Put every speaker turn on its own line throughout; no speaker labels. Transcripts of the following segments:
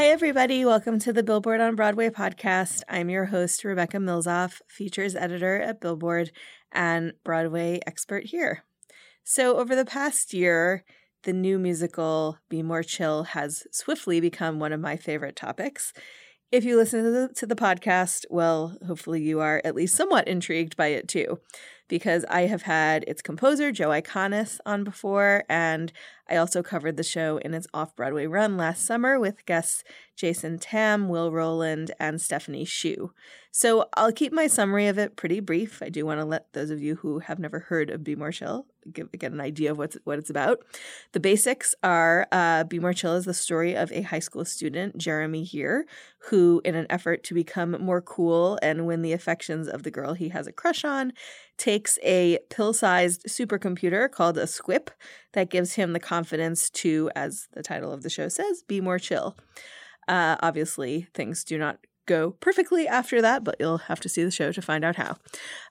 Hi, everybody. Welcome to the Billboard on Broadway podcast. I'm your host, Rebecca Milzoff, features editor at Billboard and Broadway expert here. So, over the past year, the new musical Be More Chill has swiftly become one of my favorite topics. If you listen to the, to the podcast, well, hopefully you are at least somewhat intrigued by it too, because I have had its composer, Joe Iconis, on before, and I also covered the show in its off Broadway run last summer with guests Jason Tam, Will Rowland, and Stephanie Hsu. So I'll keep my summary of it pretty brief. I do want to let those of you who have never heard of Be More Chill give, get an idea of what's, what it's about. The basics are uh, Be More Chill is the story of a high school student, Jeremy here, who, in an effort to become more cool and win the affections of the girl he has a crush on, takes a pill sized supercomputer called a Squip that gives him the confidence to, as the title of the show says, be more chill. Uh, obviously, things do not go perfectly after that, but you'll have to see the show to find out how.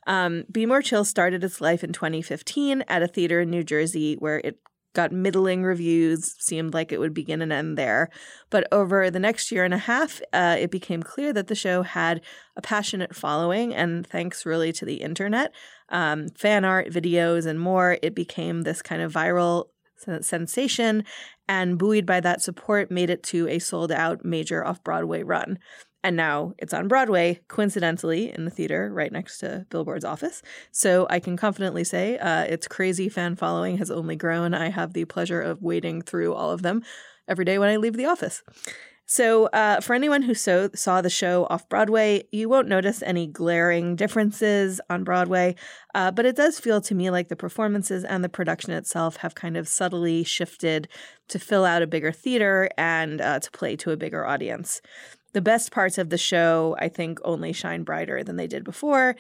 Um, Be More Chill started its life in 2015 at a theater in New Jersey where it got middling reviews, seemed like it would begin and end there. But over the next year and a half, uh, it became clear that the show had a passionate following, and thanks really to the internet, um, fan art, videos, and more, it became this kind of viral sensation and buoyed by that support made it to a sold out major off Broadway run. And now it's on Broadway, coincidentally, in the theater right next to Billboard's office. So I can confidently say uh, its crazy fan following has only grown. I have the pleasure of wading through all of them every day when I leave the office. So, uh, for anyone who so, saw the show off Broadway, you won't notice any glaring differences on Broadway, uh, but it does feel to me like the performances and the production itself have kind of subtly shifted to fill out a bigger theater and uh, to play to a bigger audience. The best parts of the show, I think, only shine brighter than they did before,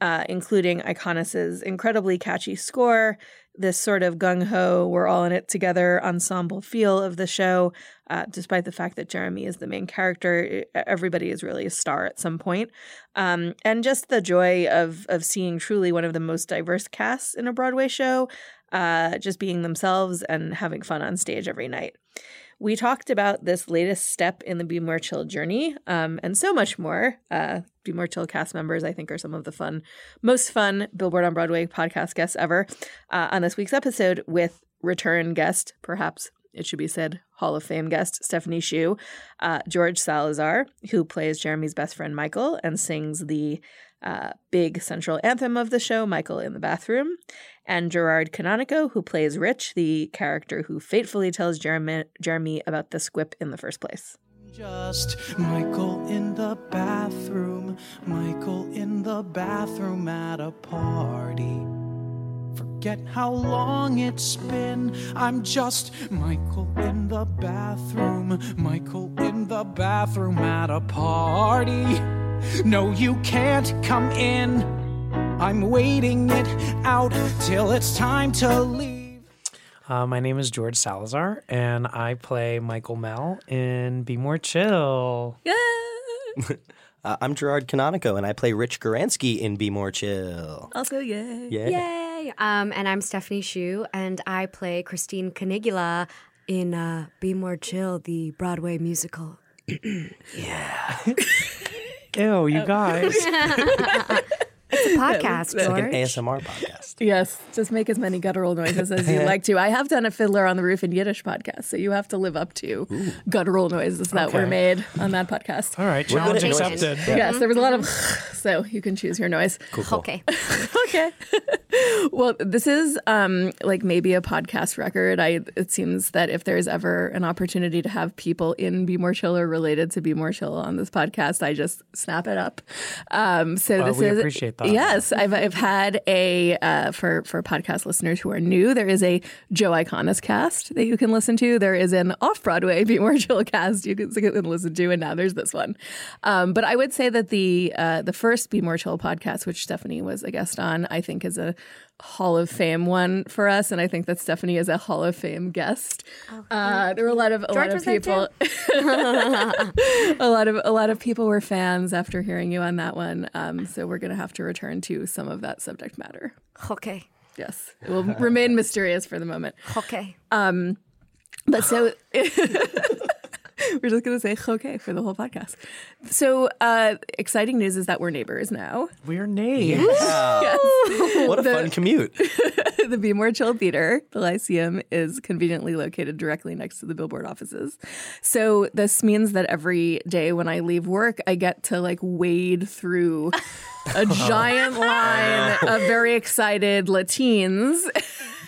uh, including Iconis's incredibly catchy score, this sort of gung ho, we're all in it together ensemble feel of the show. Uh, despite the fact that Jeremy is the main character, everybody is really a star at some point. Um, and just the joy of of seeing truly one of the most diverse casts in a Broadway show, uh, just being themselves and having fun on stage every night. We talked about this latest step in the Be More Chill journey um, and so much more. Uh, Be More Chill cast members, I think, are some of the fun, most fun Billboard on Broadway podcast guests ever. Uh, on this week's episode with return guest, perhaps it should be said, Hall of Fame guest Stephanie Hsu, uh, George Salazar, who plays Jeremy's best friend Michael and sings the uh, big central anthem of the show, Michael in the Bathroom, and Gerard Canonico, who plays Rich, the character who fatefully tells Jeremy, Jeremy about the squip in the first place.
Just Michael in the bathroom, Michael in the bathroom at a party. Forget how long it's been. I'm just Michael in the bathroom, Michael in the bathroom at a party. No, you can't come in. I'm waiting it out till it's time to leave.
Uh, my name is George Salazar, and I play Michael Mell in Be More Chill.
Uh, I'm Gerard Canonico, and I play Rich Goranski in Be More Chill.
Also, yay.
Yeah.
Yay! Um, and I'm Stephanie Hsu, and I play Christine Canigula in uh, Be More Chill, the Broadway musical. Yeah.
Ew, you guys.
It's a podcast,
It's like an ASMR podcast.
Yes, just make as many guttural noises as you like to. I have done a Fiddler on the Roof in Yiddish podcast, so you have to live up to guttural noises that were made on that podcast.
All right,
We're
challenge
at noises.
accepted.
Yes, there was a lot of so you can choose your noise.
Okay.
okay. well, this is um like maybe a podcast record. I it seems that if there's ever an opportunity to have people in Be More Chill or related to Be More Chill on this podcast, I just snap it up. Um so
Uh,
this
we
is
appreciate that.
Yes, I've I've had a uh, for for podcast listeners who are new, there is a Joe Iconis cast that you can listen to. There is an off Broadway Be More Chill cast you can, listen to, and now there's this one. Um, but I would say that the uh, the first Be More Chill podcast, which Stephanie was a guest on, I think is a Hall of Fame one for us, and I think that Stephanie is a Hall of Fame guest. uh, there were a lot of a
George
lot of people. a lot of a lot of people were fans after hearing you on that one. Um, so we're gonna have to return to some of that subject matter.
Okay.
Yes, it will remain mysterious for the moment.
Okay.
Um, But so we're just gonna say okay for the whole podcast. So uh, exciting news is that we're neighbors now.
We're neighbors.
What a fun commute.
the Be More Chill Theater, the Lyceum, is conveniently located directly next to the Billboard offices. So this means that every day when I leave work, I get to like wade through a giant line of very excited Latines.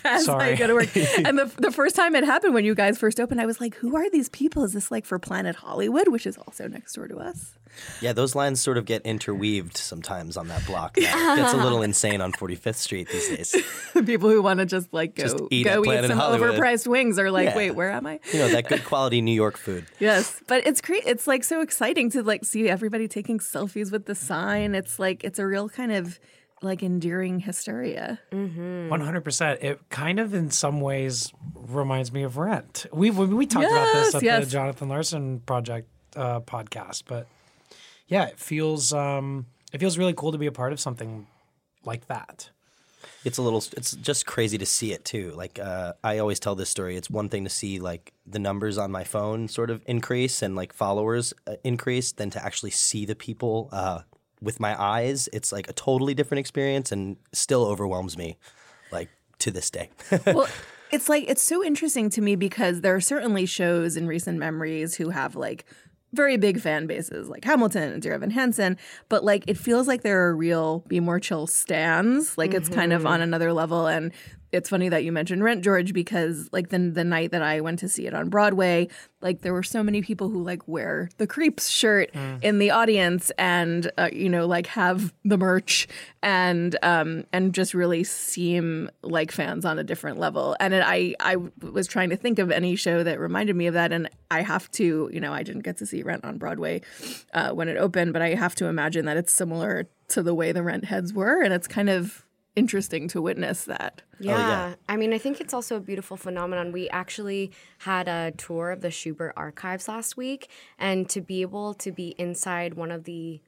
As I
Sorry.
go to work. And the, the first time it happened when you guys first opened, I was like, who are these people? Is this like for Planet Hollywood, which is also next door to us?
Yeah, those lines sort of get interweaved sometimes on that block. Now. It gets a little insane on 45th Street these days.
people who want to just like go,
Just eat
go eat some
Hollywood.
overpriced wings are like,
Yeah.
wait, where am I?
You know, that good quality New York food.
Yes, but it's great. It's like so exciting to like see everybody taking selfies with the sign. It's like it's a real kind of like endearing hysteria.
One hundred percent. It kind of, in some ways, reminds me of Rent. We we, we talked about this
Yes,
at
yes.
the Jonathan Larson Project uh, podcast, but yeah, it feels um, it feels really cool to be a part of something like that.
It's a little. It's just crazy to see it too. Like uh, I always tell this story. It's one thing to see like the numbers on my phone sort of increase and like followers uh, increase, than to actually see the people uh, with my eyes. It's like a totally different experience, and still overwhelms me, like to this day.
well, it's like it's so interesting to me because there are certainly shows in recent memories who have like very big fan bases like Hamilton and Dear Evan Hansen, but like it feels like there are real Be More Chill stands. Like it's kind of mm-hmm. on another level. And it's funny that you mentioned Rent George because like the the night that I went to see it on Broadway, like there were so many people who like wear the Creeps shirt in the audience and uh, you know like have the merch and um and just really seem like fans on a different level. And it, I I was trying to think of any show that reminded me of that, and I have to you know I didn't get to see Rent on Broadway uh, when it opened, but I have to imagine that it's similar to the way the Rent heads were, and it's kind of interesting to witness that.
Yeah. yeah I mean, I think it's also a beautiful phenomenon. We actually had a tour of the Shubert archives last week, and to be able to be inside one of the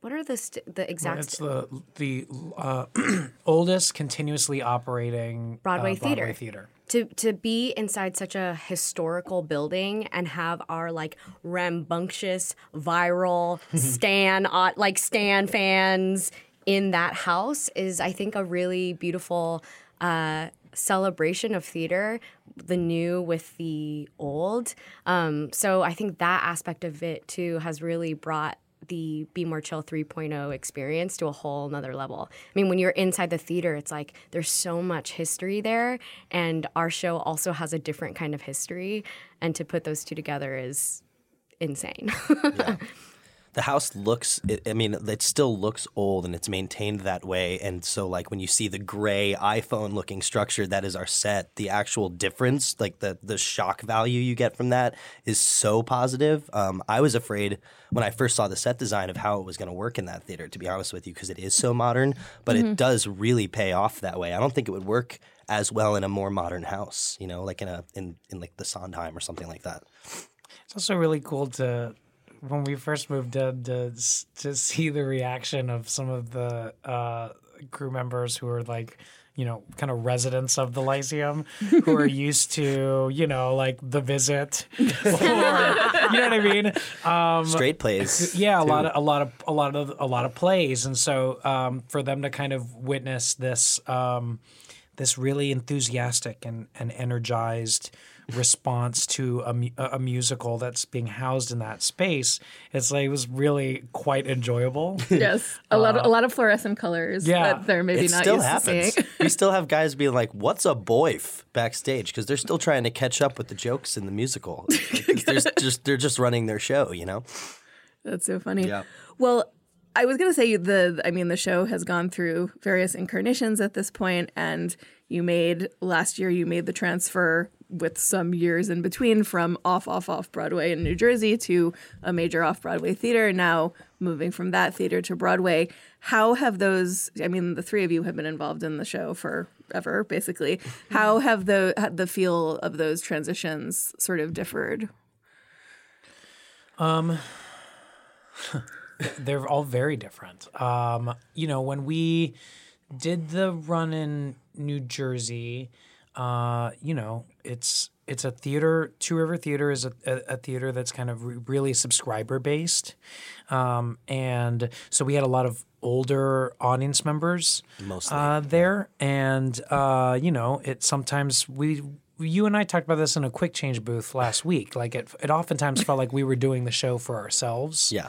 what are the st- the exact
It's the the uh, oldest continuously operating
Broadway
uh, Broadway
theater.
theater.
to to be inside such a historical building and have our like rambunctious viral stan uh, like stan fans in that house is I think a really beautiful uh, celebration of theater, the new with the old. Um, so I think that aspect of it too has really brought the Be More Chill 3.0 experience to a whole nother level. I mean, when you're inside the theater, it's like there's so much history there, and our show also has a different kind of history, and to put those two together is insane.
the house looks it, i mean it still looks old and it's maintained that way. And so like when you see the gray iphone looking structure that is our set the actual difference like the the shock value you get from that is so positive. Um, i was afraid when i first saw the set design of how it was going to work in that theater to be honest with you because it is so modern but it does really pay off that way. I don't think it would work as well in a more modern house you know like in a in, in like the sondheim or something like that.
It's also really cool to when we first moved in to to see the reaction of some of the uh, crew members who are like you know kind of residents of the Lyceum who are used to you know like the visit or you know what I mean um,
Straight plays.
yeah a
too.
lot of a lot of a lot of a lot of plays and so um, for them to kind of witness this um, this really enthusiastic and, and energized response to a, a musical that's being housed in that space it's like it was really quite enjoyable
yes, a lot of a uh, lot of fluorescent colors
yeah.
that they're maybe
it
not
still
used
happens.
to seeing.
we still have guys being like, "What's a boif?" backstage because they're still trying to catch up with the jokes in the musical. Like, there's just they're just running their show, you know.
That's so funny.
Yeah.
Well, I was gonna say the I mean the show has gone through various incarnations at this point, and you made last year you made the transfer with some years in between from off off off Broadway in New Jersey to a major off Broadway theater. And now moving from that theater to Broadway. How have those? I mean, the three of you have been involved in the show forever, basically. How have the the feel of those transitions sort of differed?
Um, they're all very different. Um, you know, when we did the run in New Jersey, uh, you know, it's it's a theater. Two River Theater is a, a, a theater that's kind of re- really subscriber based, um, and so we had a lot of older audience members
Mostly.
uh, there, and uh, you know, it sometimes we. You and I talked about this in a quick change booth last week. Like it, it oftentimes felt like we were doing the show for ourselves.
Yeah.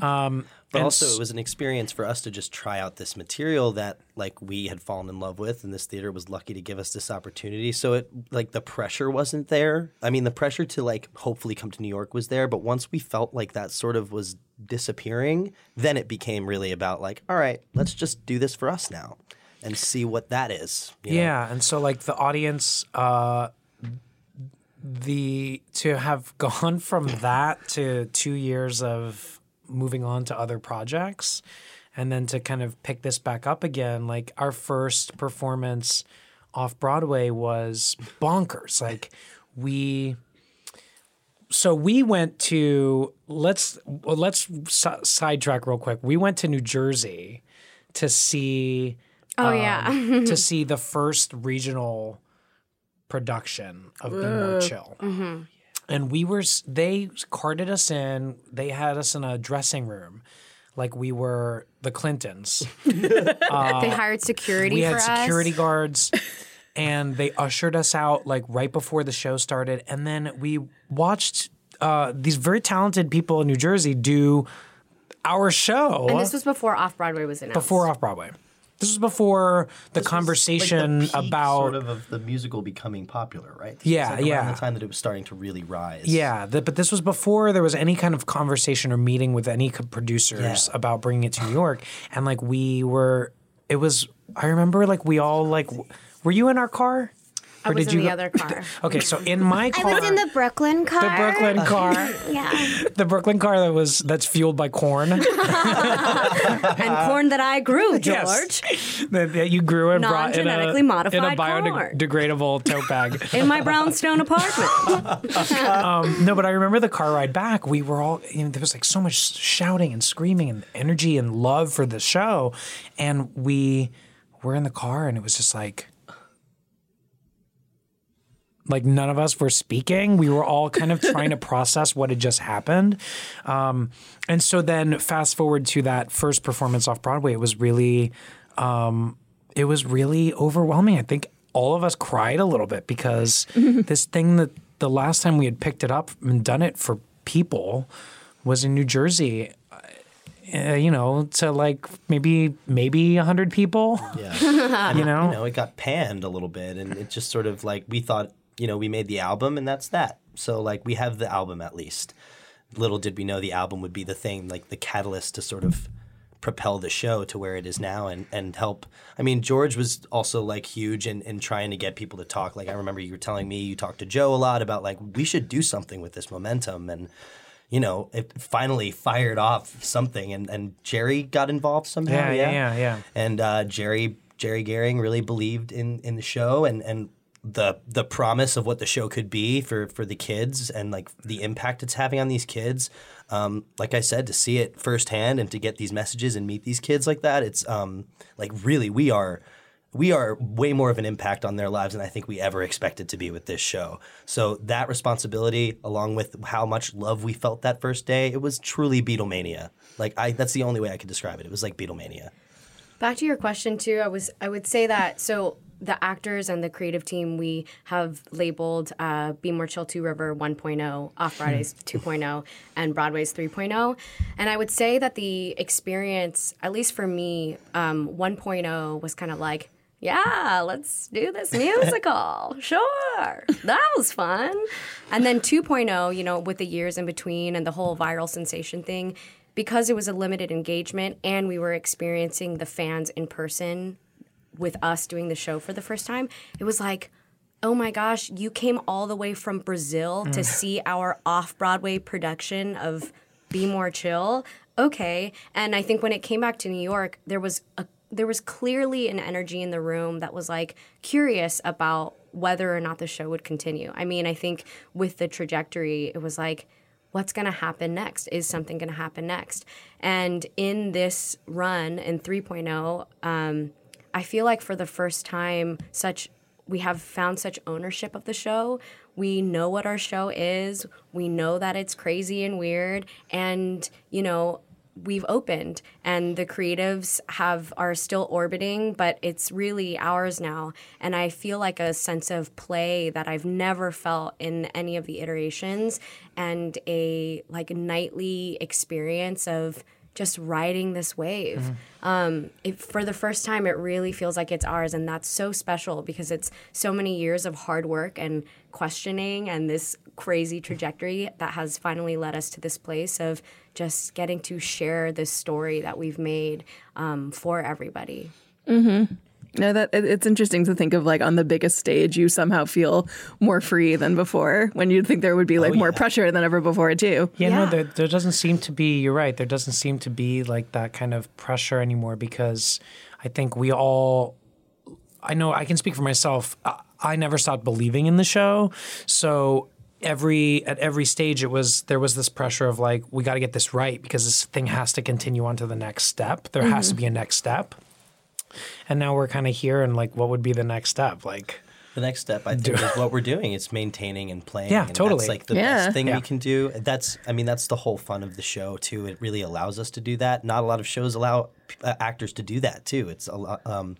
Um,
But also, it was an experience for us to just try out this material that, like, we had fallen in love with, and this theater was lucky to give us this opportunity. So it, like, the pressure wasn't there. I mean, the pressure to like hopefully come to New York was there, but once we felt like that sort of was disappearing, then it became really about like, all right, let's just do this for us now, and see what that is. you know?
Yeah, and so like the audience, uh, the to have gone from that to two years of moving on to other projects, and then to kind of pick this back up again. Like our first performance off Broadway was bonkers. Like we so we went to let's let's si- sidetrack real quick. We went to New Jersey to see
Oh
um,
yeah.
to see the first regional production of Be More Chill. And we were they carted us in. They had us in a dressing room, like we were the Clintons.
they hired security
we had security
us.
guards and they ushered us out like right before the show started and then we watched uh, these very talented people in new jersey do our show
And this was before Off Broadway was announced.
before off broadway this was before the conversation about
sort of of the musical becoming popular, right? This
Yeah,
like, around
yeah.
The time that it was starting to really rise.
yeah, the, but this was before there was any kind of conversation or meeting with any producers
Yeah.
about bringing it to New York, and like we were, it was. I remember like we all like, were you in our car?
I
Or
was
did
in
you
the other car.
Okay, so in my car,
I was in the Brooklyn car.
the Brooklyn car,
Yeah.
the Brooklyn car that was that's fueled by corn.
and corn that I grew, George.
Yes. that, that you grew and brought in a,
Non-genetically
in a
modified
biodegradable tote bag.
In my brownstone apartment.
Um, no, but I remember the car ride back. We were all, you know, there was like so much shouting and screaming and energy and love for the show. And we were in the car and it was just like, like none of us were speaking. We were all kind of trying to process what had just happened. Um, and so then fast forward to that first performance off Broadway, it was really, um, it was really overwhelming. I think all of us cried a little bit because this thing that the last time we had picked it up and done it for people was in New Jersey. Uh, you know, to like maybe maybe a hundred people.
Yeah.
You know,
you know, it got panned a little bit, and it just sort of like we thought, you know, we made the album, and that's that. So like we have the album at least. Little did we know the album would be the thing, like the catalyst to sort of propel the show to where it is now and and help. I mean, George was also like huge in, in trying to get people to talk. Like I remember you were telling me you talked to Joe a lot about like we should do something with this momentum and. You know, it finally fired off something, and, and Jerry got involved somehow.
Yeah, yeah, yeah, yeah.
And uh, Jerry Jerry Goehring really believed in in the show, and and the the promise of what the show could be for for the kids and like the impact it's having on these kids. Um, like I said, to see it firsthand and to get these messages and meet these kids like that, it's um, like really we are we are way more of an impact on their lives than I think we ever expected to be with this show. So that responsibility, along with how much love we felt that first day, it was truly Beatlemania. Like I, that's the only way I could describe it. It was like Beatlemania.
Back to your question too, I was I would say that so the actors and the creative team we have labeled uh, Be More Chill 2 River 1.0, Off Broadway's 2.0, and Broadway's 3.0. And I would say that the experience, at least for me, um, 1.0 was kind of like, yeah, let's do this musical. sure. That was fun. And then 2.0, you know, with the years in between and the whole viral sensation thing, because it was a limited engagement and we were experiencing the fans in person with us doing the show for the first time, it was like, oh my gosh, you came all the way from Brazil to see our off Broadway production of Be More Chill. Okay. And I think when it came back to New York, there was a there was clearly an energy in the room that was like curious about whether or not the show would continue. I mean, I think with the trajectory, it was like, what's going to happen next? Is something going to happen next? And in this run in 3.0, um, I feel like for the first time, such we have found such ownership of the show. We know what our show is. We know that it's crazy and weird, and you know we've opened and the creatives have are still orbiting but it's really ours now and i feel like a sense of play that i've never felt in any of the iterations and a like nightly experience of just riding this wave. Um, it, for the first time, it really feels like it's ours, and that's so special because it's so many years of hard work and questioning and this crazy trajectory that has finally led us to this place of just getting to share this story that we've made um, for everybody.
No, that it's interesting to think of like on the biggest stage, you somehow feel more free than before. When you'd think there would be like oh, more pressure than ever before too.
Yeah,
Yeah.
no, there, there doesn't seem to be, you're right, there doesn't seem to be like that kind of pressure anymore because I think we all, I know I can speak for myself. I, I never stopped believing in the show. So every, at every stage, it was, there was this pressure of like, we got to get this right because this thing has to continue on to the next step. There has to mm-hmm. be a next step. And now we're kind of here and like, what would be the next step? Like,
The next step, I think, is what we're doing. It's maintaining and playing.
Yeah,
and
totally.
That's like the
Yeah.
best thing
Yeah.
we can do. That's, I mean, that's the whole fun of the show too. It really allows us to do that. Not a lot of shows allow uh, actors to do that too. It's a lot. Um,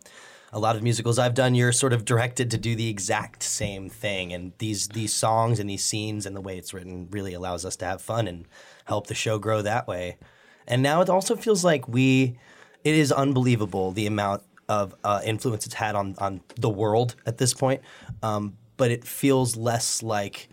a lot of musicals I've done, you're sort of directed to do the exact same thing, and these these songs and these scenes and the way it's written really allows us to have fun and help the show grow that way. And now it also feels like we, it is unbelievable the amount of uh, influence it's had on on the world at this point. Um, but it feels less like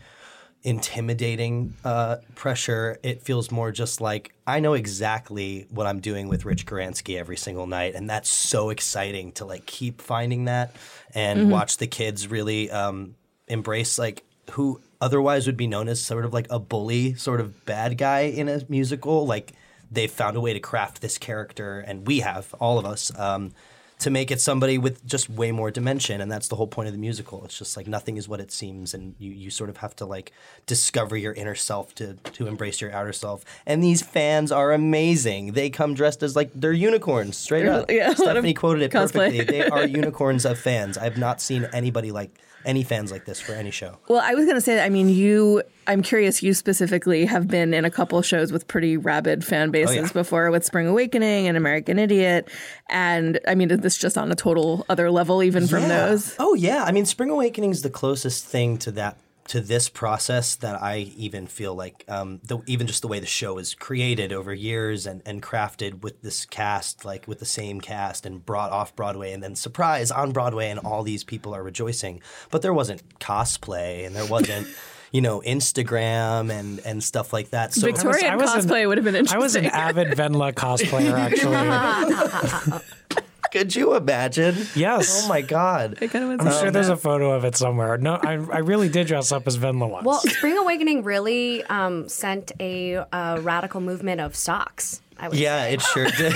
intimidating uh, pressure. It feels more just like I know exactly what I'm doing with Rich Goranski every single night, and that's so exciting to like keep finding that and watch the kids really um, embrace like who otherwise would be known as sort of like a bully, sort of bad guy in a musical. Like they've found a way to craft this character, and we have all of us. Um, to make it somebody with just way more dimension and that's the whole point of the musical. It's just like nothing is what it seems and you, you sort of have to like discover your inner self to to embrace your outer self. And these fans are amazing. They come dressed as like they're unicorns straight up.
yeah, a lot of
stephanie quoted it
cosplay.
perfectly. They are unicorns of fans. I've not seen anybody like any fans like this for any show
Well, I was going to say, I mean, you, I'm curious, you specifically have been in a couple shows with pretty rabid fan oh, bases
yeah.
before with Spring Awakening and American Idiot. And I mean, is this just on a total other level, even from
Yeah.
those?
Oh yeah, I mean, Spring Awakening is the closest thing to that to this process that I even feel like um, the, even just the way the show is created over years and, and crafted with this cast, like with the same cast and brought off Broadway and then surprise on Broadway and all these people are rejoicing. But there wasn't cosplay and there wasn't. You know, Instagram and, and stuff like that. So
Victorian
I was an-
cosplay would have been interesting.
I was an avid Wendla cosplayer, actually.
could you imagine?
Yes.
Oh my God.
It kind of went
I'm
south.
sure there's a photo of it somewhere. No, I, I really did dress up as Wendla once.
Well, Spring Awakening really um, sent a uh, radical movement of socks. I would
Yeah,
say.
it sure did.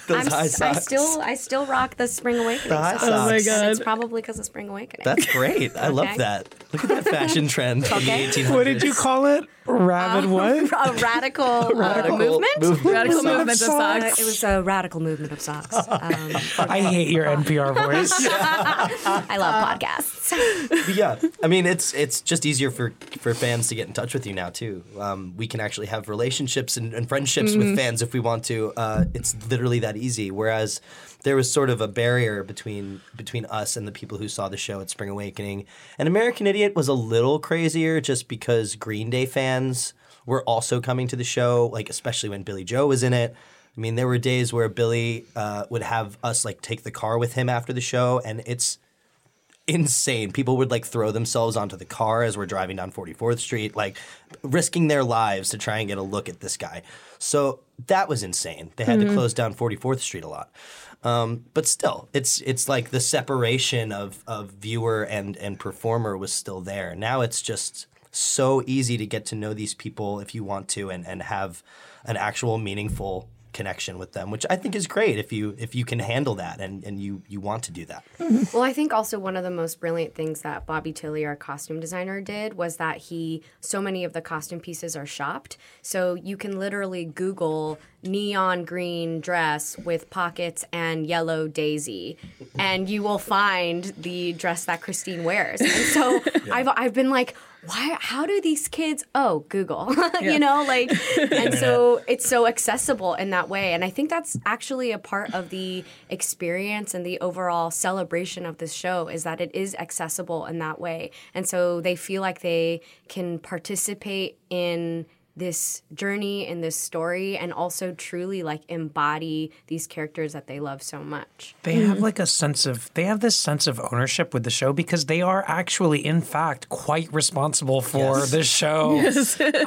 Those
I'm,
high
s- I
socks.
still I still rock the Spring Awakening
The high
socks.
Oh my
And
God.
it's probably because of Spring Awakening.
That's great. I love that. Look at that fashion trend from
Okay.
the 1800s.
What did you call it? Rabid what?
a radical, uh,
Radical
movement.
Radical movement of
socks.
socks.
Uh, it was a radical movement of socks. Um,
I hate your NPR voice.
I love podcasts.
Yeah, I mean it's it's just easier for for fans to get in touch with you now too. Um, we can actually have relationships and, and friendships with fans if we want to. Uh, it's literally that easy. Whereas there was sort of a barrier between between us and the people who saw the show at Spring Awakening. And American Idiot was a little crazier just because Green Day fans were also coming to the show, like especially when Billie Joe was in it. I mean, there were days where Billy uh, would have us like take the car with him after the show, and it's insane. People would like throw themselves onto the car as we're driving down 44th Street, like risking their lives to try and get a look at this guy. So that was insane. They had to close down 44th Street a lot. Um, but still, it's it's like the separation of, of viewer and, and performer was still there. Now it's just so easy to get to know these people if you want to and, and have an actual meaningful connection with them, which I think is great if you if you can handle that and, and you you want to do that. Mm-hmm.
Well, I think also one of the most brilliant things that Bobby Tilley, our costume designer, did was that he so many of the costume pieces are shopped. So you can literally Google neon green dress with pockets and yellow daisy, and you will find the dress that Christine wears. And so I've I've been like, why? How do these kids? Oh, Google, you know, like, and so it's so accessible in that way. And I think that's actually a part of the experience and the overall celebration of this show is that it is accessible in that way. And so they feel like they can participate in this journey and this story and also truly like embody these characters that they love so much.
They have like a sense of they have this sense of ownership with the show because they are actually, in fact, quite responsible for
Yes.
this show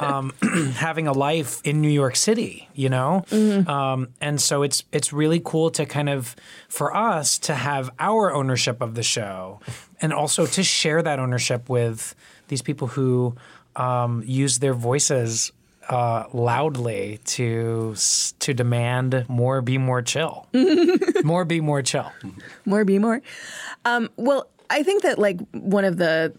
um, having a life in New York City. You know, um, and so it's it's really cool to kind of for us to have our ownership of the show and also to share that ownership with these people who um, use their voices uh, loudly to to demand more, be more chill, more, be more chill.
more be more. Um, well i think that like one of the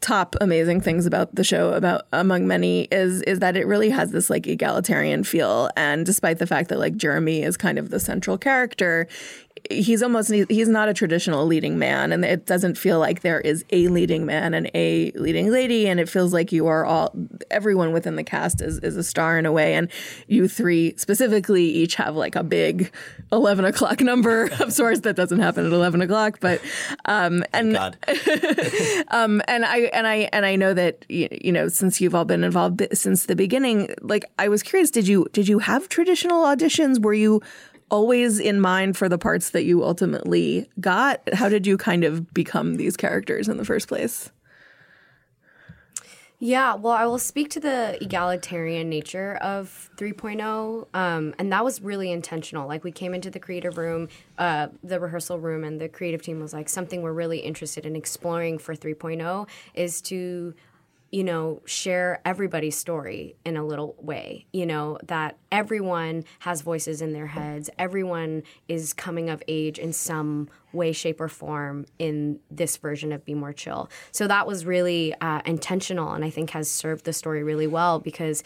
top amazing things about the show about among many is is that it really has this like egalitarian feel. And despite the fact that like jeremy is kind of the central character he's almost he's not a traditional leading man and it doesn't feel like there is a leading man and a leading lady and it feels like you are all everyone within the cast is, is a star in a way and you three specifically each have like a big 11 o'clock number of sorts that doesn't happen at 11 o'clock but um and
God.
um, and I and I and I know that you know since you've all been involved since the beginning. Like I was curious, did you did you have traditional auditions? Were you always in mind for the parts that you ultimately got? How did you kind of become these characters in the first place?
Yeah, well, I will speak to the egalitarian nature of 3.0, um, and that was really intentional. Like, we came into the creative room, uh, the rehearsal room, and the creative team was like, something we're really interested in exploring for 3.0 is to you know, share everybody's story in a little way. You know, that everyone has voices in their heads, everyone is coming of age in some way, shape, or form in this version of Be More Chill. So that was really uh, intentional and I think has served the story really well because,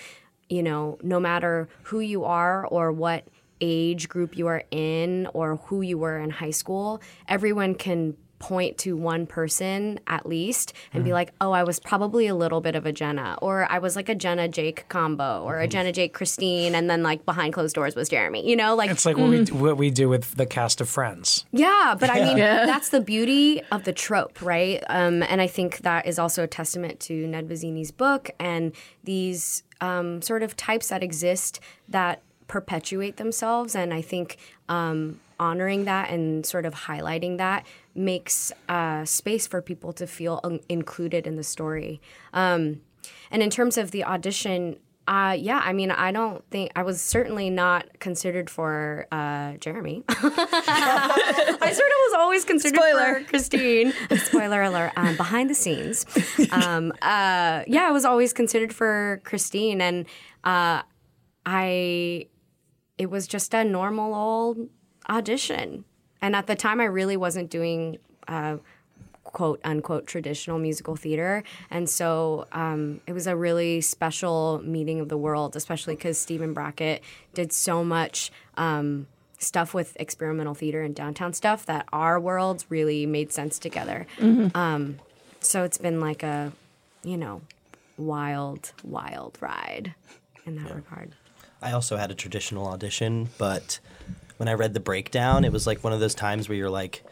you know, no matter who you are or what age group you are in or who you were in high school, everyone can point to one person at least and be like, oh, I was probably a little bit of a Jenna, or I was like a Jenna Jake combo, or a Jenna Jake Christine, and then like behind closed doors was Jeremy. You know, like
It's like what we what we do with the cast of Friends.
yeah, but I mean, that's the beauty of the trope, right? Um, and I think that is also a testament to Ned Vizzini's book and these um, sort of types that exist that perpetuate themselves. And I think um, honoring that and sort of highlighting that makes uh, space for people to feel un- included in the story. Um, and in terms of the audition, uh, yeah, I mean, I don't think I was certainly not considered for uh, Jeremy. I sort of was always considered
Spoiler.
for Christine. Spoiler alert! Um, behind the scenes, um, uh, yeah, I was always considered for Christine, and uh, I it was just a normal old audition. And at the time, I really wasn't doing uh, quote unquote traditional musical theater. And so um, it was a really special meeting of the world, especially because Stephen Brackett did so much. Um, stuff with experimental theater and downtown stuff that our worlds really made sense together. Um, so it's been like a, you know, wild, wild ride in that regard.
I also had a traditional audition, but when I read the breakdown, it was like one of those times where you're like,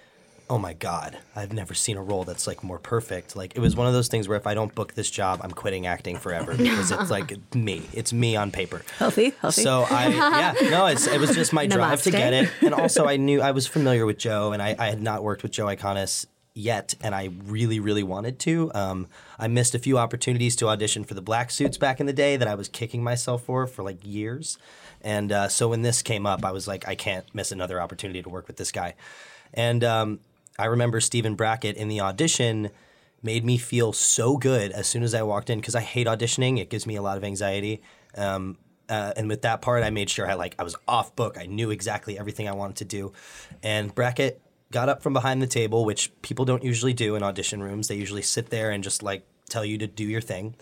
"Oh my god, I've never seen a role that's like more perfect." Like it was one of those things where if I don't book this job, I'm quitting acting forever because it's like me. It's me on paper.
Healthy, healthy.
So I, yeah, no, it's, it was just my drive to get it, and also I knew I was familiar with Joe, and I, I had not worked with Joe Iconis yet, and I really, really wanted to. Um, I missed a few opportunities to audition for the black suits back in the day that I was kicking myself for for like years, and uh, so when this came up, I was like, I can't miss another opportunity to work with this guy, and um, I remember Stephen Brackett in the audition made me feel so good as soon as I walked in because I hate auditioning. It gives me a lot of anxiety. Um, uh, and with that part, I made sure I like I was off book. I knew exactly everything I wanted to do. And Brackett got up from behind the table, which people don't usually do in audition rooms. They usually sit there and just like tell you to do your thing.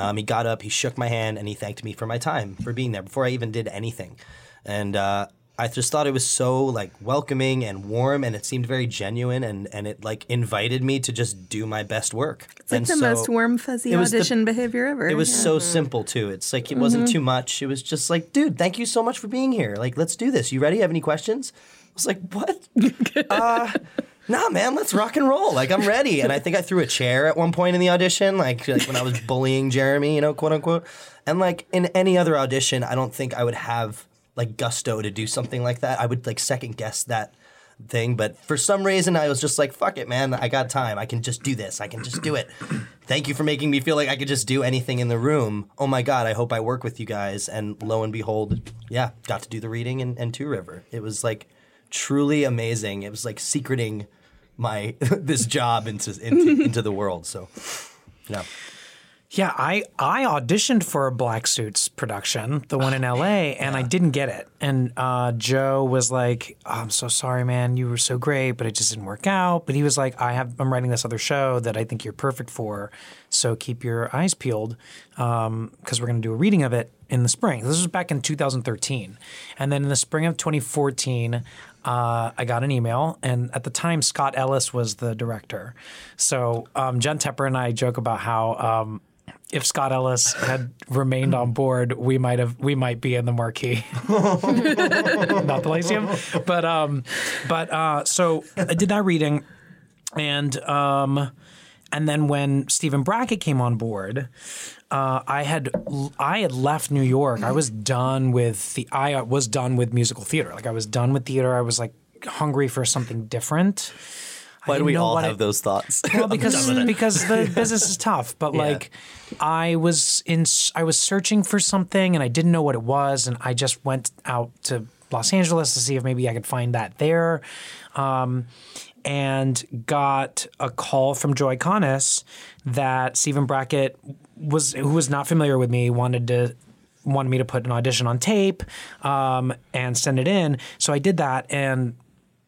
Um, he got up, he shook my hand, and he thanked me for my time for being there before I even did anything. And uh, I just thought it was so like welcoming and warm, and it seemed very genuine, and and it like invited me to just do my best work.
it's like
and
the
so
most warm, fuzzy
it was the-
audition behavior ever.
It was
Yeah.
so simple too. It's like it wasn't too much. It was just like, dude, thank you so much for being here. Like, let's do this. You ready? Have any questions? I was like, what? uh, nah, man, let's rock and roll. Like, I'm ready. And I think I threw a chair at one point in the audition, like, like when I was bullying Jeremy, you know, quote unquote. And like in any other audition, I don't think I would have like gusto to do something like that. I would like second guess that thing, but for some reason I was just like, fuck it, man. I got time. I can just do this. I can just do it. Thank you for making me feel like I could just do anything in the room. Oh my god, I hope I work with you guys. And lo and behold, yeah, got to do the reading and, in Two River. It was like truly amazing. It was like secreting my this job into into, into the world. So yeah.
Yeah, I I auditioned for a Black Suits production, the one in LA, and I didn't get it. And uh, Joe was like, oh, "I'm so sorry, man. You were so great, but it just didn't work out." But he was like, "I have I'm writing this other show that I think you're perfect for, so keep your eyes peeled because we're going to do a reading of it in the spring." This was back in 2013, and then in the spring of 2014. Uh, I got an email, and at the time, Scott Ellis was the director. So um, Jen Tepper and I joke about how um, if Scott Ellis had remained on board, we might have we might be in the Marquis, not the Lyceum, but um, but uh, so I did that reading, and um, and then when Stephen Brackett came on board, uh, I had I had left New York. I was done with the I was done with musical theater. Like I was done with theater. I was like hungry for something different.
Why do we all
what I-
have those thoughts?
well, because because the business is tough, but
Yeah.
like I was in I was searching for something and I didn't know what it was, and I just went out to Los Angeles to see if maybe I could find that there, um, and got a call from Joe Iconis that Stephen Brackett was who was not familiar with me wanted to wanted me to put an audition on tape um, and send it in. So I did that and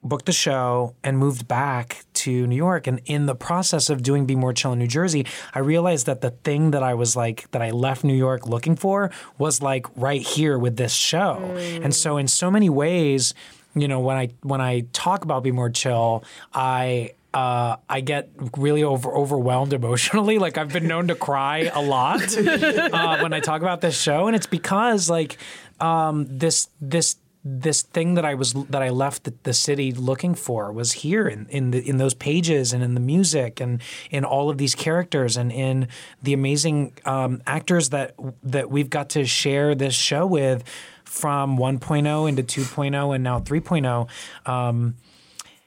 booked the show and moved back to New York. And in the process of doing Be More Chill in New Jersey, I realized that the thing that I was like, that I left New York looking for was like right here with this show. And so, in so many ways, you know, when I when I talk about Be More Chill, I uh, I get really over overwhelmed emotionally. Like I've been known to cry a lot uh, when I talk about this show, and it's because like um, this this this thing that I was that I left the, the city looking for was here in in the in those pages and in the music and in all of these characters and in the amazing um, actors that that we've got to share this show with from 1.0 into 2.0 and now 3.0. Um,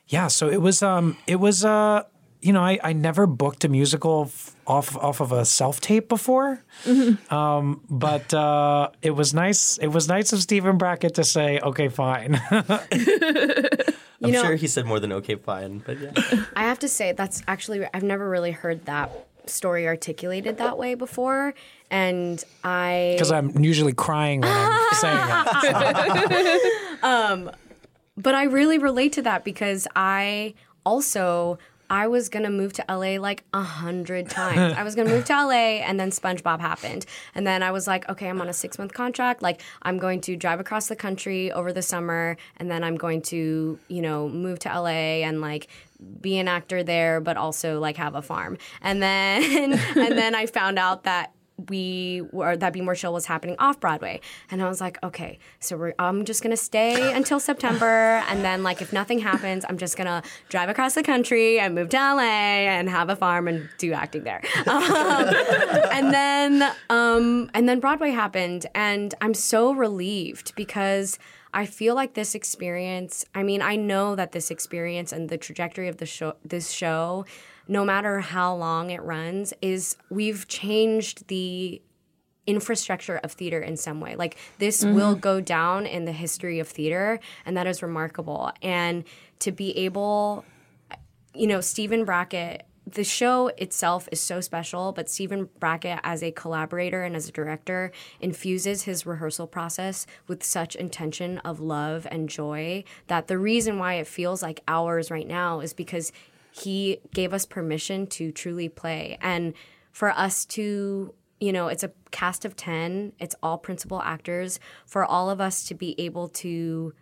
yeah, so it was um it was uh you know I, I never booked a musical f- off off of a self tape before, um, but uh, it was nice. It was nice of Stephen Brackett to say, "Okay, fine."
I'm
know-
sure he said more than okay, fine, but yeah.
I have to say that's actually I've never really heard that story articulated that way before, and I
Because I'm usually crying when I'm saying it. so.
Um, but I really relate to that because I also I was gonna move to LA like a hundred times. I was gonna move to LA and then SpongeBob happened. And then I was like, okay, I'm on a six month contract. Like I'm going to drive across the country over the summer and then I'm going to, you know, move to LA and like be an actor there, but also like have a farm. And then and then I found out that we were that Be More Chill was happening off Broadway, and I was like, okay, so I'm just gonna stay until September, and then like if nothing happens, I'm just gonna drive across the country and move to LA and have a farm and do acting there. Um, and then um, and then Broadway happened, and I'm so relieved because. I feel like this experience, I mean, I know that this experience and the trajectory of the show this show, no matter how long it runs, is we've changed the infrastructure of theater in some way. Like this mm-hmm. will go down in the history of theater, and that is remarkable. And to be able, you know, Stephen Brackett, the show itself is so special, but Stephen Brackett, as a collaborator and as a director, infuses his rehearsal process with such intention of love and joy that the reason why it feels like hours right now is because he gave us permission to truly play. And for us to you know, it's a cast of 10, it's all principal actors. For all of us to be able to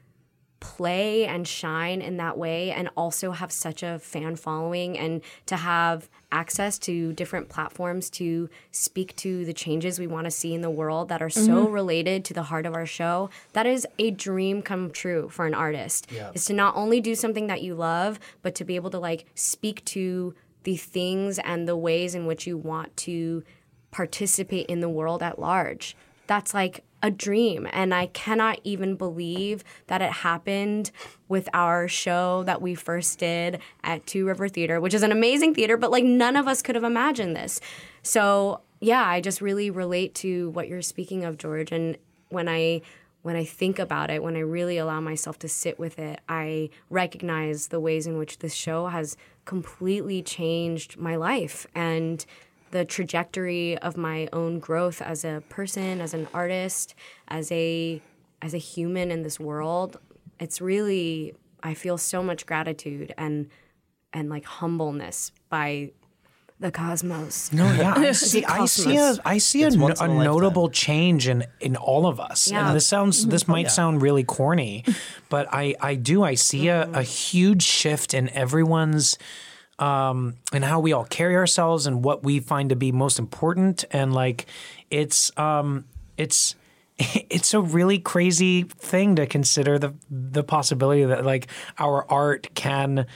play and shine in that way and also have such a fan following and to have access to different platforms to speak to the changes we want to see in the world that are so mm-hmm. related to the heart of our show that is a dream come true for an artist. Is to not only do something that you love but to be able to like speak to the things and the ways in which you want to participate in the world at large. That's like a dream. And I cannot even believe that it happened with our show that we first did at Two River Theater, which is an amazing theater, but like none of us could have imagined this. So, yeah, I just really relate to what you're speaking of, George. And when I when I think about it, when I really allow myself to sit with it, I recognize the ways in which this show has completely changed my life and the trajectory of my own growth as a person, as an artist, as a as a human in this world. It's really I feel so much gratitude and and like humbleness by the cosmos.
No, yeah, I see. I see a, see a, no- a
a
notable change in in all of us.
Yeah.
And this sounds, this might sound really corny, but I I do. I see a, a huge shift in everyone's um and how we all carry ourselves and what we find to be most important and like it's um it's it's a really crazy thing to consider the the possibility that like our art can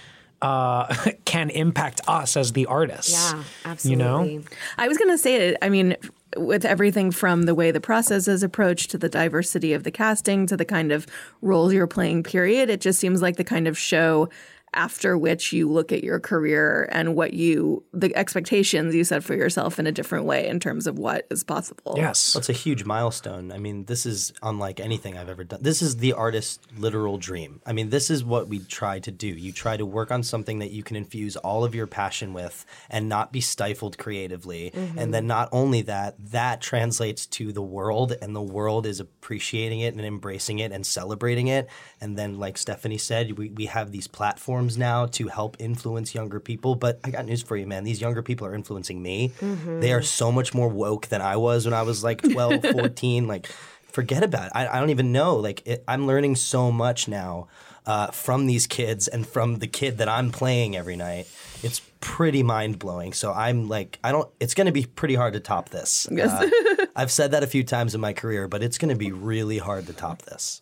uh can impact us as the artists
Yeah, absolutely.
you
absolutely.
know
I was going to say it. I mean, with everything from the way the process is approached to the diversity of the casting to the kind of roles you're playing, period, it just seems like the kind of show after which you look at your career and what you, the expectations you set for yourself in a different way in terms of what is possible.
yes
That's a huge milestone. I mean, this is unlike anything I've ever done. This is the artist's literal dream. I mean, this is what we try to do. You try to work on something that you can infuse all of your passion with and not be stifled creatively. Mm-hmm. And then not only that, that translates to the world, and the world is appreciating it and embracing it and celebrating it. And then, like Stephanie said, we, we have these platforms now to help influence younger people. But I got news for you, man. These younger people are influencing me. They are so much more woke than I was when I was like 12, 14. Like, forget about it. I, I don't even know. Like, it, I'm learning so much now uh, from these kids and from the kid that I'm playing every night. It's pretty mind blowing. So I'm like, I don't, it's going to be pretty hard to top this. Uh, I've said that a few times in my career, but it's going to be really hard to top this.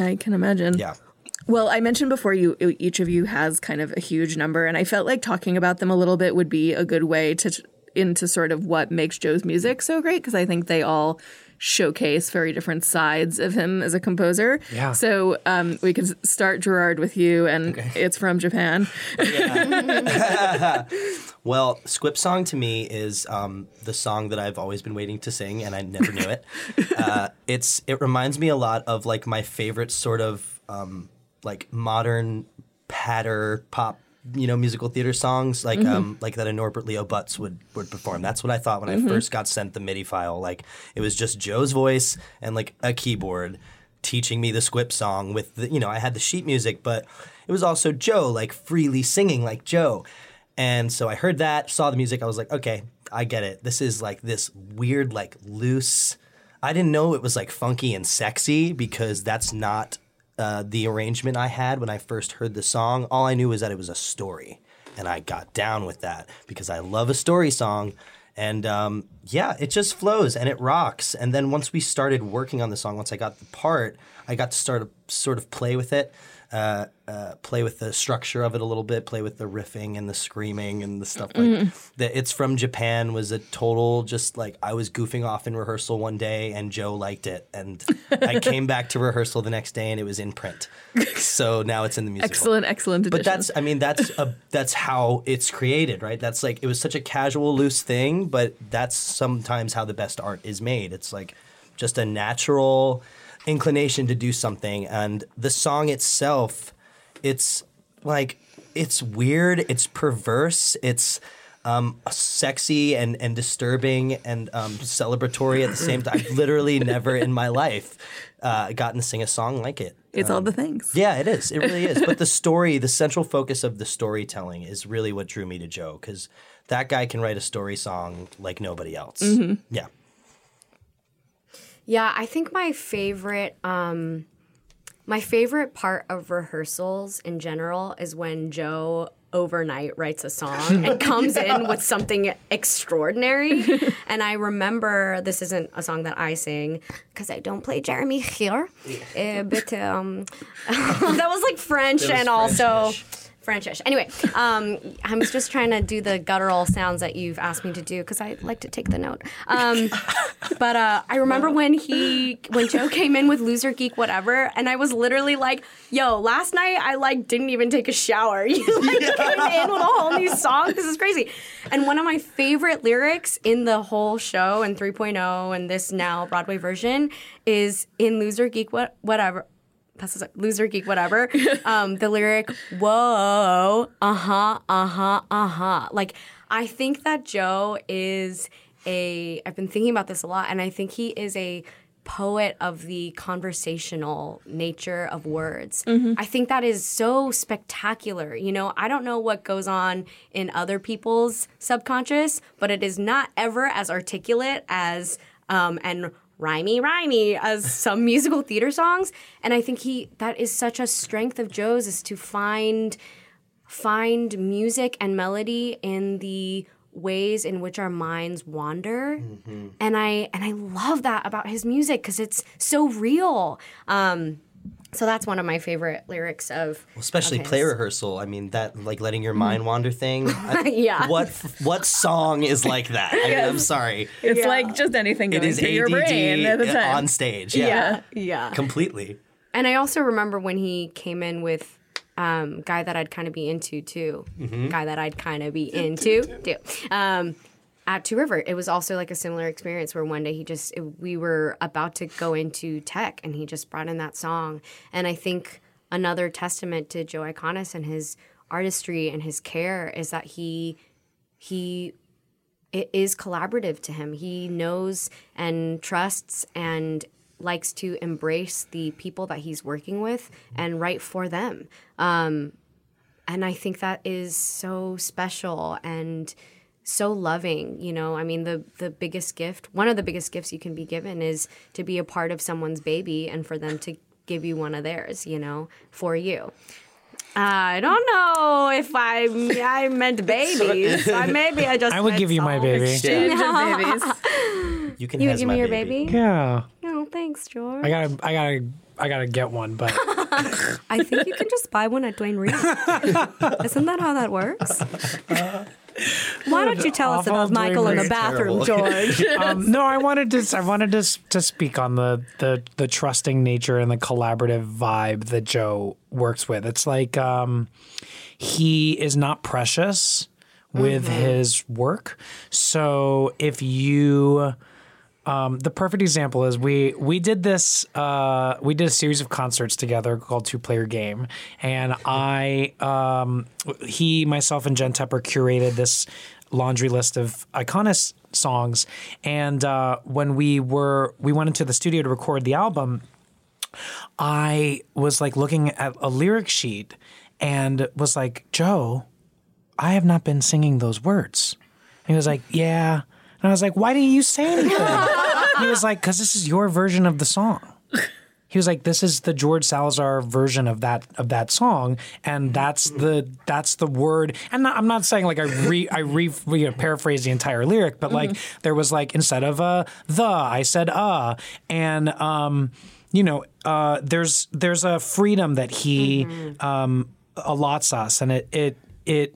I can imagine.
Yeah.
Well, I mentioned before you each of you has kind of a huge number, and I felt like talking about them a little bit would be a good way to into sort of what makes Joe's music so great because I think they all showcase very different sides of him as a composer.
Yeah.
So um, we could start Gerard with you, and it's from Japan.
Well, Squip Song to me is um, the song that I've always been waiting to sing, and I never knew it. Uh, it's it reminds me a lot of like my favorite sort of um, like modern patter pop, you know, musical theater songs, like um, like that a Norbert Leo Butz would would perform. That's what I thought when I first got sent the MIDI file. Like it was just Joe's voice and like a keyboard teaching me the Squip song with the you know I had the sheet music, but it was also Joe like freely singing like Joe. And so I heard that, saw the music. I was like, okay, I get it. This is like this weird, like loose. I didn't know it was like funky and sexy because that's not uh, the arrangement I had when I first heard the song. All I knew was that it was a story. And I got down with that because I love a story song. And um, yeah, it just flows and it rocks. And then once we started working on the song, once I got the part, I got to start sort of play with it, uh, uh, play with the structure of it a little bit, play with the riffing and the screaming and the stuff like that. It's from Japan was a total just like I was goofing off in rehearsal one day and Joe liked it, and I came back to rehearsal the next day and it was in print. So now it's in the musical.
excellent, excellent edition.
But that's, I mean, that's a, that's how it's created, right? That's like it was such a casual, loose thing, but that's sometimes how the best art is made. It's like just a natural inclination to do something, and the song itself, it's like it's weird, it's perverse, it's um, sexy and, and disturbing and um, celebratory at the same time. I've literally never in my life uh, gotten to sing a song like it.
it's all the things.
Yeah, it is. It really is. But the story, the central focus of the storytelling is really what drew me to Joe because that guy can write a story song like nobody else. Yeah.
Yeah, I think my favorite um my favorite part of rehearsals in general is when Joe overnight writes a song and comes in with something extraordinary. and I remember this isn't a song that I sing because I don't play Jeremy here, uh, but um, that was like French and also Frenchish. Anyway, um, I was just trying to do the guttural sounds that you've asked me to do because I like to take the note. Um, but uh, I remember when he, when Joe came in with Loser Geek Whatever, and I was literally like, "Yo, last night I like didn't even take a shower. You like came in with a whole new song. This is crazy." And one of my favorite lyrics in the whole show and 3.0 and this now Broadway version is in Loser Geek What Whatever that's a loser geek whatever. Um the lyric whoa uh-huh uh-huh uh-huh. Like i think that joe is a i've been thinking about this a lot and i think he is a poet of the conversational nature of words. I think that is so spectacular. You know i don't know what goes on in other people's subconscious but it is not ever as articulate as um, and rhymey rhymey as some musical theater songs. And i think he that is such a strength of joe's is to find find music and melody in the ways in which our minds wander. And i and i love that about his music because it's so real. Um so that's one of my favorite lyrics of
Especially
of his.
play rehearsal. I mean, that like letting your mind wander thing. I-
Yeah.
What what song is like that? I mean, I'm sorry.
It's like just anything
It
going
is
through your
ADD
brain at the time.
on stage. Yeah.
yeah
Completely.
And I also remember when he came in with um, guy that I'd kind of be into too. Guy that I'd kind of be into too. Um, at Two River, it was also like a similar experience where one day he just it- we were about to go into tech and he just brought in that song. And I think another testament to Joe Iconis and his artistry and his care is that he he it is collaborative to him. He knows and trusts and likes to embrace the people that he's working with and write for them. Um, and I think that is so special and so loving. You know, I mean, the the biggest gift, one of the biggest gifts you can be given is to be a part of someone's baby and for them to give you one of theirs. You know, for you. I don't know if I I meant babies. I maybe I just
I would give you my baby.
Exchange.
You can
You would
has
give
my
me your
baby.
baby?
Yeah.
No, thanks, George.
I gotta, I gotta, I gotta get one, but
I think you can just buy one at Duane Reade. Isn't that how that works? Why don't you tell us about Michael in the
Duane
bathroom, George?
um, no, I wanted to, I wanted to, to speak on the, the, the trusting nature and the collaborative vibe that Joe works with. It's like um, he is not precious with his work. So if you um, the perfect example is we we did this uh, we did a series of concerts together called Two Player Game, and I um, he myself and Jen Tepper curated this laundry list of Iconis songs, and uh, when we were we went into the studio to record the album, I was like looking at a lyric sheet and was like Joe, I have not been singing those words. And he was like, Yeah. And I was like, Why didn't you say anything? he was like, Because this is your version of the song. He was like, "This is the George Salazar version of that of that song, and that's the that's the word." And not, I'm not saying like I re I re you know, paraphrase the entire lyric, but like there was like instead of uh the I said uh, and um you know uh there's there's a freedom that he um allots us, and it it it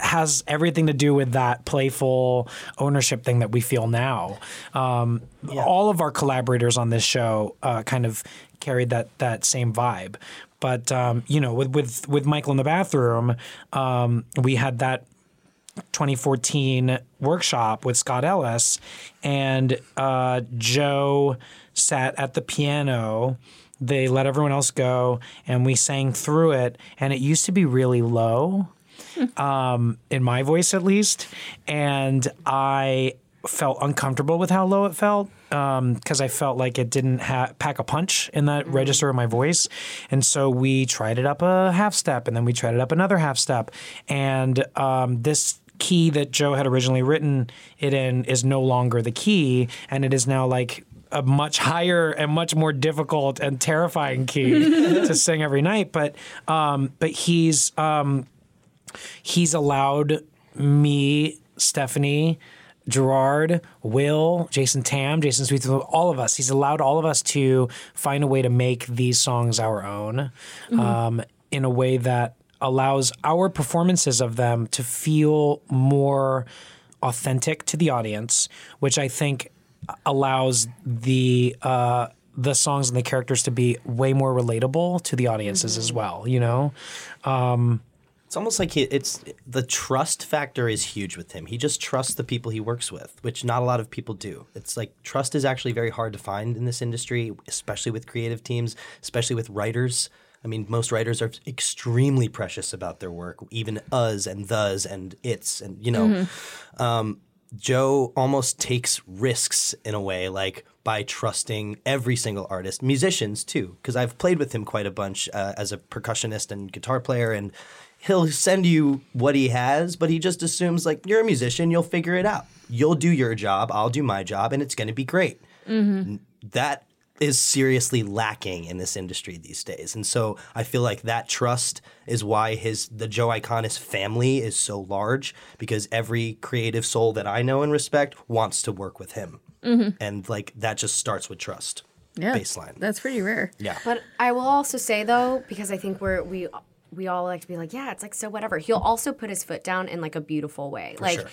has everything to do with that playful ownership thing that we feel now. Um, All of our collaborators on this show uh, kind of carried that that same vibe. But um, you know, with with with Michael in the bathroom, um, we had that 2014 workshop with Scott Ellis, and uh, Joe sat at the piano. They let everyone else go, and we sang through it. And it used to be really low, um, in my voice at least, and I felt uncomfortable with how low it felt because I felt like it didn't ha- pack a punch in that register of my voice. And so we tried it up a half step and then we tried it up another half step. And um, this key that Joe had originally written it in is no longer the key. And it is now like a much higher and much more difficult and terrifying key to sing every night. But um, but he's um, he's allowed me, Stephanie, Gerard, Will, Jason Tam, Jason Sweet, all of us. He's allowed all of us to find a way to make these songs our own um, in a way that allows our performances of them to feel more authentic to the audience, which I think allows the uh, the songs and the characters to be way more relatable to the audiences as well. You know. Um,
It's almost like he, it's the trust factor is huge with him. He just trusts the people he works with, which not a lot of people do. It's like trust is actually very hard to find in this industry, especially with creative teams, especially with writers. I mean, most writers are extremely precious about their work, even us and thes and its, and you know, um, Joe almost takes risks in a way, like by trusting every single artist, musicians too, because I've played with him quite a bunch uh, as a percussionist and guitar player, and he'll send you what he has, but he just assumes like you're a musician, you'll figure it out. You'll do your job, I'll do my job, and it's going to be great. Mm-hmm. N- That is seriously lacking in this industry these days. And so I feel like that trust is why his the Joe Iconis family is so large because every creative soul that I know and respect wants to work with him. Mm-hmm. And like that just starts with trust.
Yeah.
Baseline.
That's pretty rare.
Yeah.
But I will also say though, because I think we're we we all like to be like, yeah, it's like so whatever. He'll also put his foot down in like a beautiful way. like
sure.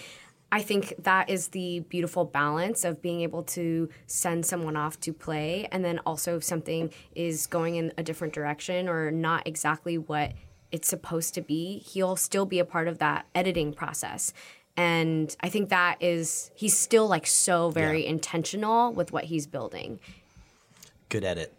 I think that is the beautiful balance of being able to send someone off to play and then also if something is going in a different direction or not exactly what it's supposed to be, he'll still be a part of that editing process. And I think that is he's still like so very intentional with what he's building.
Good edit.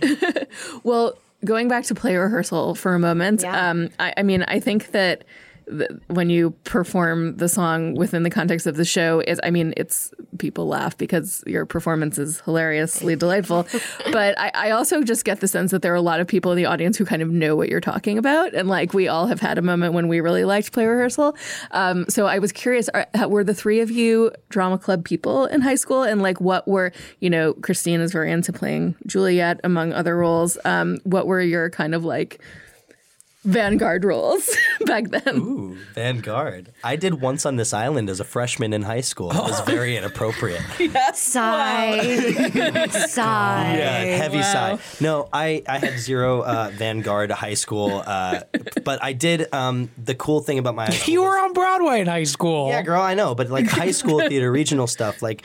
Well, going back to play rehearsal for a moment,
Yeah.
um, I, I mean, I think that th- when you perform the song within the context of the show is I mean it's people laugh because your performance is hilariously delightful. But I, I also just get the sense that there are a lot of people in the audience who kind of know what you're talking about. And like we all have had a moment when we really liked play rehearsal. Um, so I was curious are, were the three of you drama club people in high school? And like what were you know Christine is very into playing Juliet among other roles. Um, what were your kind of like Vanguard roles back then.
Ooh, Vanguard. I did once on this island as a freshman in high school. It was very inappropriate. Yes.
Sigh. Sigh.
Yeah, heavy sigh. No, I, I had zero uh, Vanguard high school, uh, but I did. Um, the cool thing about my high
You were on Broadway in high school.
Yeah, girl, I know, but like high school theater, regional stuff, like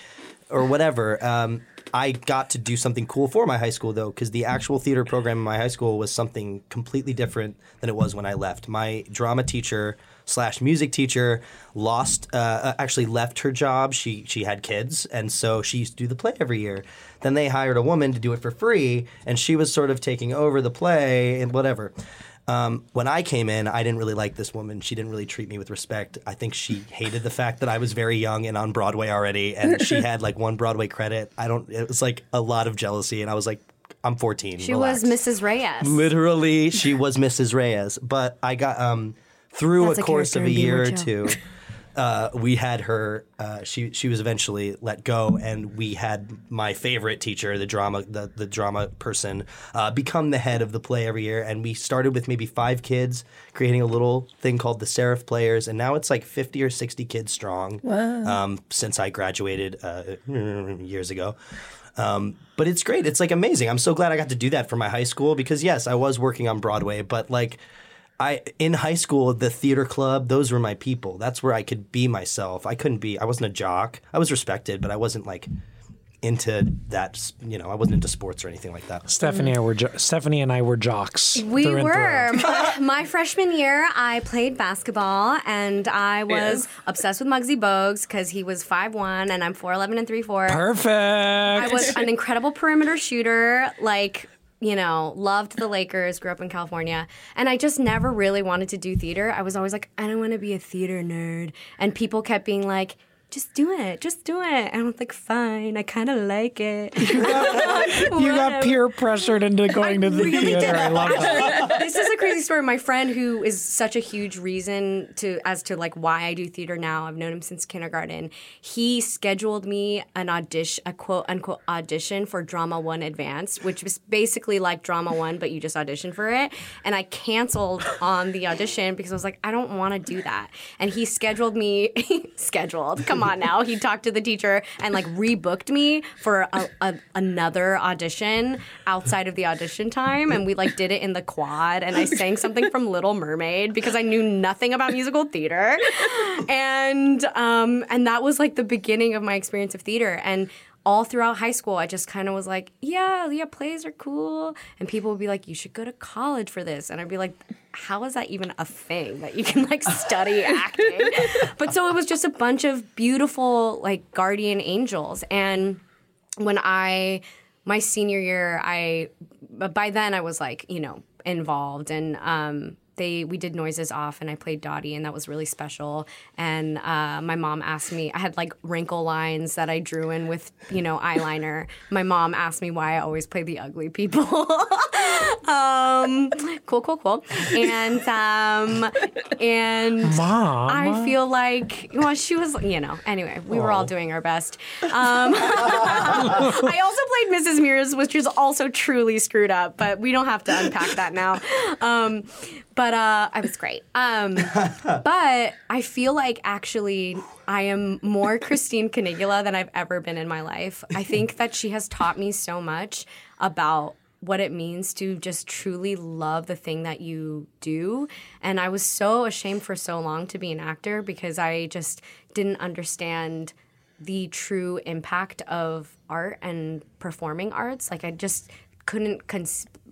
or whatever. Um, I got to do something cool for my high school though, because the actual theater program in my high school was something completely different than it was when I left. My drama teacher slash music teacher lost, uh, actually left her job. She she had kids, and so she used to do the play every year. Then they hired a woman to do it for free, and she was sort of taking over the play and whatever. Um, when I came in, I didn't really like this woman. She didn't really treat me with respect. I think she hated the fact that I was very young and on Broadway already, and she had like one Broadway credit. I don't. It was like a lot of jealousy, and I was like, I'm 14.
She
relax.
was Mrs. Reyes.
Literally, she was Mrs. Reyes. But I got um, through
That's
a course of a year or two. Uh, we had her. Uh, she she was eventually let go, and we had my favorite teacher, the drama the, the drama person, uh, become the head of the play every year. And we started with maybe five kids, creating a little thing called the Seraph Players, and now it's like fifty or sixty kids strong.
Wow.
Um, since I graduated uh, years ago. Um, but it's great. It's like amazing. I'm so glad I got to do that for my high school because yes, I was working on Broadway, but like I in high school, the theater club, those were my people. That's where I could be myself. I couldn't be I wasn't a jock. I was respected, but I wasn't like into that, you know, I wasn't into sports or anything like that.
Stephanie, and I were jo- Stephanie and I were jocks.
We were. my, my freshman year, I played basketball and I was obsessed with Muggsy Bogues because he was five one and I'm 4'11 and 3 4.
Perfect.
I was an incredible perimeter shooter. Like, you know, loved the Lakers, grew up in California, and I just never really wanted to do theater. I was always like, I don't want to be a theater nerd. And people kept being like, just do it, just do it. And I was like, fine, I kind of like it.
you got peer pressured into going to the theater. I love that.
this is a crazy story. My friend, who is such a huge reason to as to like why I do theater now. I've known him since kindergarten. He scheduled me an audition, a quote unquote audition for Drama One Advanced, which was basically like Drama One, but you just audition for it. And I canceled on the audition because I was like, I don't want to do that. And he scheduled me, scheduled. Come on now. He talked to the teacher and like rebooked me for a, a, another audition outside of the audition time, and we like did it in the quad. And I sang something from Little Mermaid because I knew nothing about musical theater, and um, and that was like the beginning of my experience of theater. And all throughout high school, I just kind of was like, yeah, yeah, plays are cool. And people would be like, you should go to college for this. And I'd be like, how is that even a thing that you can like study acting? but so it was just a bunch of beautiful, like, guardian angels. And when I, my senior year, I, by then I was like, you know, involved and, um, they we did noises off and I played Dottie and that was really special. And uh, my mom asked me I had like wrinkle lines that I drew in with you know eyeliner. My mom asked me why I always play the ugly people. um, cool, cool, cool. And um, and
Mom.
I feel like well she was you know anyway we were all doing our best. Um, I also played Mrs. Meers, which is also truly screwed up, but we don't have to unpack that now. Um, but uh, I was great. Um, but I feel like actually I am more Christine Canigula than I've ever been in my life. I think that she has taught me so much about what it means to just truly love the thing that you do. And I was so ashamed for so long to be an actor because I just didn't understand the true impact of art and performing arts. Like I just couldn't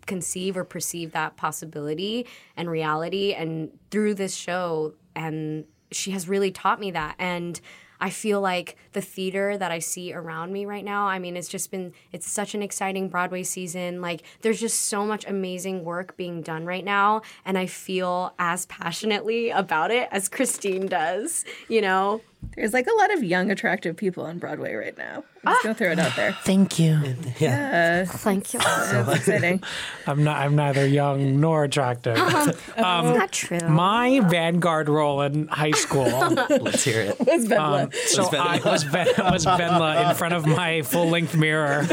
conceive or perceive that possibility and reality. And through this show, and she has really taught me that. And I feel like the theater that I see around me right now, I mean, it's just been, it's such an exciting Broadway season. Like, there's just so much amazing work being done right now. And I feel as passionately about it as Christine does, you know?
There's like a lot of young, attractive people on Broadway right now. I'm just gonna throw it out there.
Thank you.
Yeah,
Thank you.
it's exciting.
I'm not. I'm neither young nor attractive.
That's not true.
My Vanguard role in high school.
Let's hear it.
Was Wendla.
so I was Ven- was Wendla in front of my full length mirror.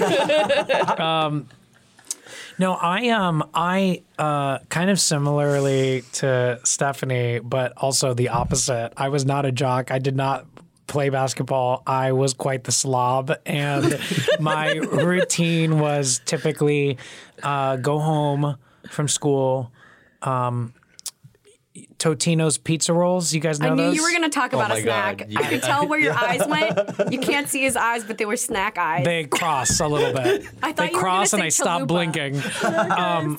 um, no, I um I uh kind of similarly to Stephanie, but also the opposite. I was not a jock. I did not play basketball. I was quite the slob, and my routine was typically uh, go home from school. Um, Totino's pizza rolls. You guys know
I knew
those?
you were going to talk about
my
a snack.
God,
I
yeah.
could tell where your eyes went. You can't see his eyes, but they were snack eyes.
They cross a little bit.
I thought
they
you
cross
gonna
and
say
I stop blinking. um,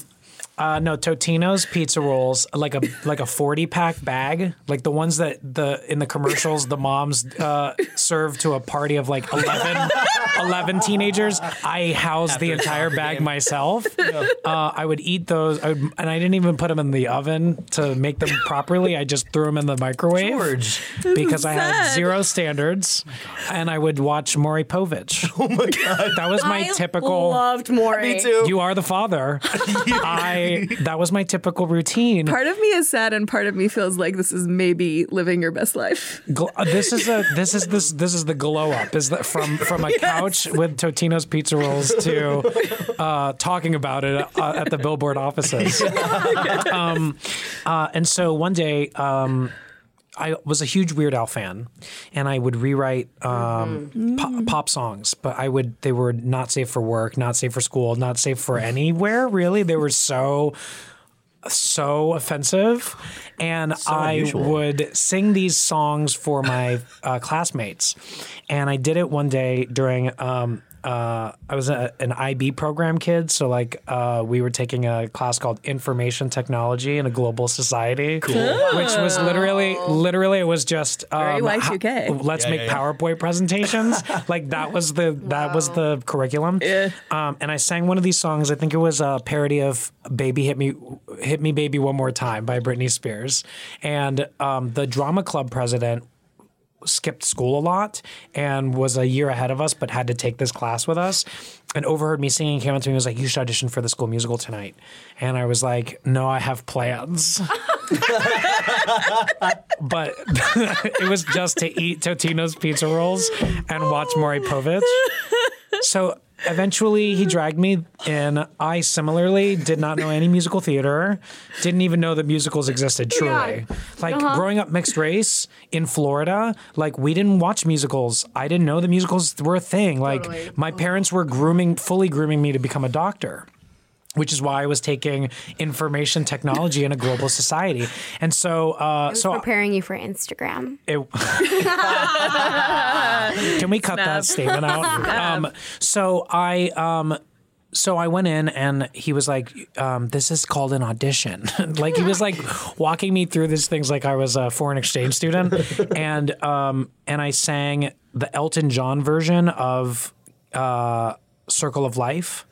uh, no, Totino's pizza rolls, like a like a forty pack bag, like the ones that the in the commercials the moms uh, serve to a party of like 11, 11 teenagers. I housed the entire bag myself. Uh, I would eat those, I would, and I didn't even put them in the oven to make them properly. I just threw them in the microwave
George.
because I had zero standards, and I would watch Maury Povich.
Oh my god.
That was my
I
typical.
loved Maury.
Me too.
You are the father. I that was my typical routine.
Part of me is sad, and part of me feels like this is maybe living your best life.
Uh, this is a this is this this is the glow up. Is that from from a couch with Totino's pizza rolls to uh, talking about it uh, at the billboard offices. um, uh, and so one day. Um, I was a huge Weird Al fan, and I would rewrite um, pop, pop songs, but I would they were not safe for work, not safe for school, not safe for anywhere. Really, they were so so offensive, and I
unusual.
would sing these songs for my uh, classmates, and I did it one day during. Um, uh, I was a, an IB program kid, so like uh, we were taking a class called Information Technology in a Global Society, which was literally, literally, it was just um,
Very Y2K.
let's
Yeah,
make
yeah, yeah.
PowerPoint presentations. like that was the that was the curriculum. Um, and I sang one of these songs. I think it was a parody of "Baby Hit Me, Hit Me, Baby One More Time" by Britney Spears. And um, the drama club president skipped school a lot and was a year ahead of us, but had to take this class with us. And overheard me singing, came up to me and was like, "You should audition for the school musical tonight." And I was like, "No, I have plans." but it was just to eat Totino's pizza rolls and watch Maury Povich. So eventually he dragged me and I similarly did not know any musical theater, didn't even know that musicals existed truly. Like uh-huh. growing up mixed race in Florida, like we didn't watch musicals. I didn't know the musicals were a thing. Like my parents were grooming, fully grooming me to become a doctor which is why I was taking information technology in a global society. And so, uh, so
Preparing you for Instagram.
it, can we cut that statement out? Um, so I, um, so I went in and he was like, um, "This is called an audition." like he was like walking me through these things like I was a foreign exchange student, and um, and I sang the Elton John version of uh, "Circle of Life."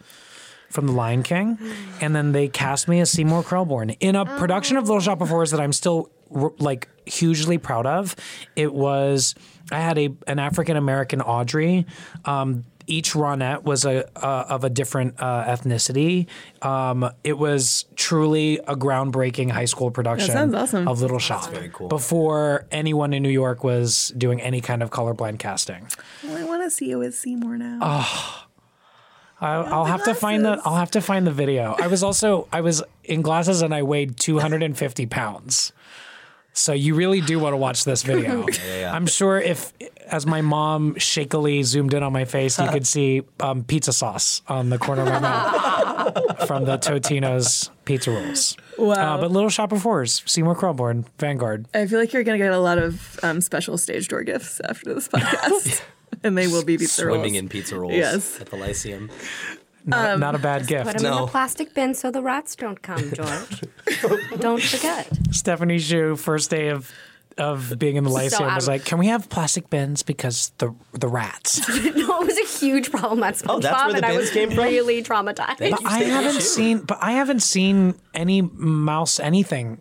From The Lion King, and then they cast me as Seymour Krelborn in a production of Little Shop of Horrors that I'm still like hugely proud of. It was I had a an African American Audrey. Um, each Ronette was a uh, of a different uh, ethnicity. Um, it was truly a groundbreaking high school production
awesome.
of Little Shop. Before anyone in New York was doing any kind of colorblind casting.
Well, I want to see you as Seymour now.
I, I'll have to find the I'll have to find the video. I was also I was in glasses and I weighed 250 pounds. So you really do want to watch this video. I'm sure if, as my mom shakily zoomed in on my face, you could see um, pizza sauce on the corner of my mouth from the Totino's pizza rolls.
Wow.
Uh, but Little Shop of Horrors, Seymour Krelborn, Vanguard.
I feel like you're going to get a lot of um, special stage door gifts after this podcast. and they will be pizza rolls.
Swimming in pizza rolls
Yes.
at the Lyceum.
Not, um, not a bad gift.
Put
gift.
them in
No.
the plastic bin so the rats don't come, George. don't forget.
Stephanie Hsu, first day of of being in the Lyceum
out
was like, "Can we have plastic bins because the the rats?"
no, it was a huge problem at SpongeBob,
Oh, that's where the
and I
bins
was
came from?
really traumatized.
But I haven't seen, but I haven't seen any mouse anything.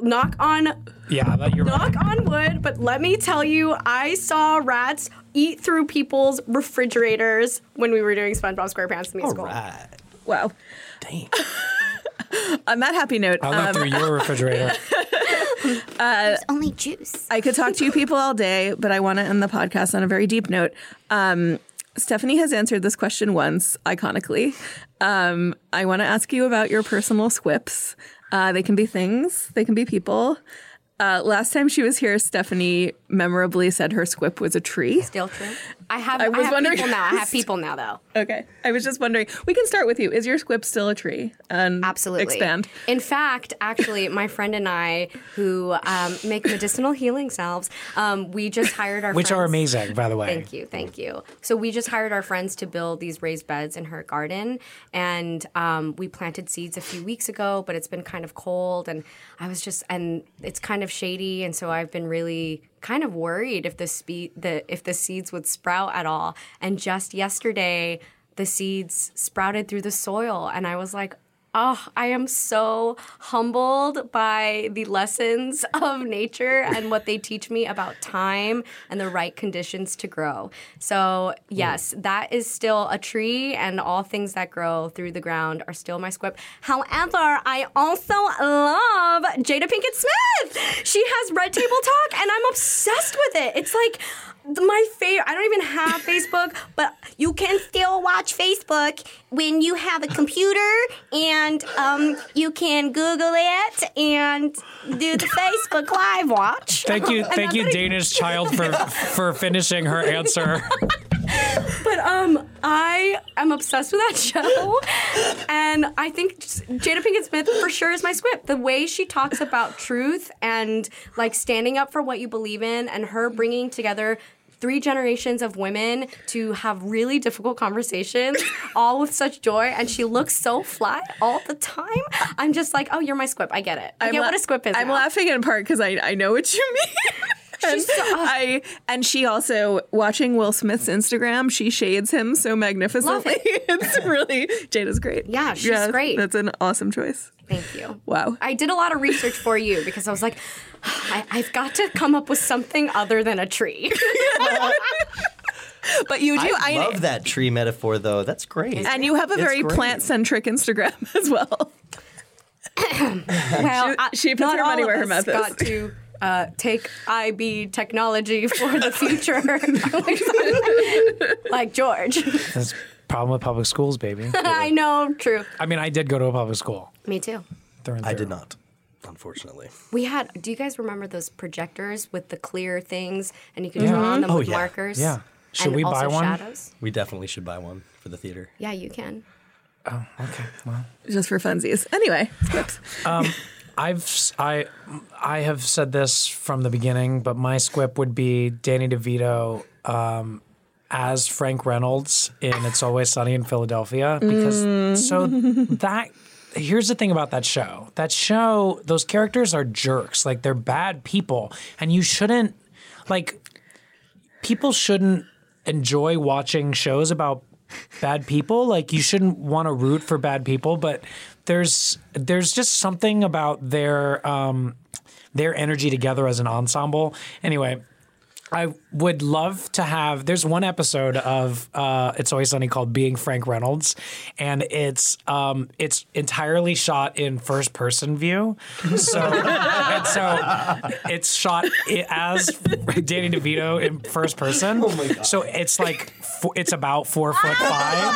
Knock on
Yeah, that you're
knock on wood, but let me tell you, I saw rats eat through people's refrigerators when we were doing SpongeBob SquarePants in the musical.
Right.
Wow.
Dang.
On that happy note,
I looked
um,
through your refrigerator.
There's only juice.
I could talk to you people all day, but I want to end the podcast on a very deep note. Um, Stephanie has answered this question once, iconically. Um, I want to ask you about your personal squips. Uh, they can be things, they can be people. Uh, last time she was here, Stephanie memorably said her squip was a tree.
Still true. I have.
I
I, have
wondering-
people now. I have people now, though.
Okay. I was just wondering. We can start with you. Is your squip still a tree? And
Absolutely.
expand.
In fact, actually, my friend and I, who um, make medicinal healing salves, um, we just hired our
Which are
friends-
amazing, by the way.
Thank you, thank you. So we just hired our friends to build these raised beds in her garden, and um, we planted seeds a few weeks ago. But it's been kind of cold, and I was just, and it's kind of shady, and so I've been really kind of worried if the spe- the if the seeds would sprout at all. And just yesterday, the seeds sprouted through the soil, and I was like. Oh, I am so humbled by the lessons of nature and what they teach me about time and the right conditions to grow. So, mm. yes, that is still a tree, and all things that grow through the ground are still my squip. However, I also love Jada Pinkett Smith. She has Red Table Talk, and I'm obsessed with it. It's like, my favorite. I don't even have Facebook, but you can still watch Facebook when you have a computer, and um, you can Google it and do the Facebook Live watch.
Thank you, thank you,
what
Danish child, for for finishing her answer.
But um, I am obsessed with that show, and I think Jada Pinkett Smith for sure is my squip. The way she talks about truth and like standing up for what you believe in, and her bringing together. Three generations of women to have really difficult conversations, all with such joy, and she looks so fly all the time. I'm just like, oh, you're my squip. I get it. I
I'm
get
la-
what a squip is.
I'm
now.
laughing in part because I, I know what you mean. And I and she also watching Will Smith's Instagram. She shades him so magnificently. it's really Jada's great.
Yeah, she's great.
That's an awesome choice.
Thank you.
Wow.
I did a lot of research for you because I was like, I, I've got to come up with something other than a tree.
But you do.
I love that tree metaphor, though. That's great.
And you have a
It's
very plant centric Instagram as well.
well, I-
she puts her money where her mouth is.
Got to uh, take IB technology for the future, like George.
That's the problem with public schools, baby.
I know, true.
I mean, I did go to a public school.
Me too.
through and
I
through.
did not, unfortunately.
We had. Do you guys remember those projectors with the clear things, and you could draw on them
Oh,
with
yeah.
markers?
Yeah. Should
and
we buy one?
Shadows.
We definitely should buy one for the theater.
Yeah, you can.
Oh, okay. Well,
Just for funsies. Anyway, squips.
I've I I have said this from the beginning, but my squip would be Danny DeVito um, as Frank Reynolds in It's Always Sunny in Philadelphia because so that here's the thing about that show. That show, those characters are jerks. Like they're bad people, and you shouldn't like people shouldn't enjoy watching shows about bad people. Like you shouldn't want to root for bad people, but there's there's just something about their um, their energy together as an ensemble. Anyway. I would love to have. There's one episode of uh, It's Always Sunny called "Being Frank Reynolds," and it's um, it's entirely shot in first person view. So and so it's shot as Danny DeVito in first person. Oh my god! So it's like it's about four foot five,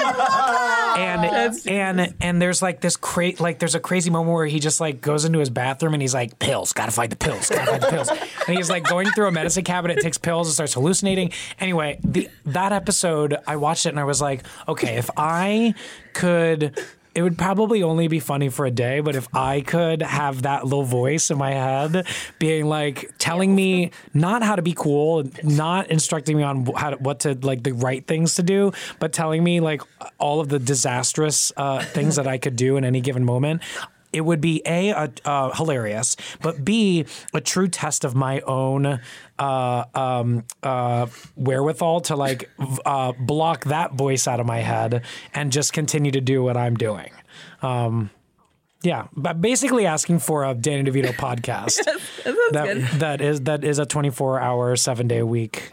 and and and there's like this cra- like there's a crazy moment where he just like goes into his bathroom and he's like pills, gotta find the pills, gotta find the pills, and he's like going through a medicine cabinet, takes pills, and starts hallucinating. Anyway, the that episode I watched it and I was like, okay, if I could. It would probably only be funny for a day, but if I could have that little voice in my head being like telling me not how to be cool, not instructing me on how to, what to like the right things to do, but telling me like all of the disastrous uh, things that I could do in any given moment. it would be a, uh, hilarious, but b a true test of my own uh, um, uh, wherewithal to like uh, block that voice out of my head and just continue to do what I'm doing. Um, yeah, but basically asking for a Danny DeVito podcast that that is that is a 24 hour, seven day a week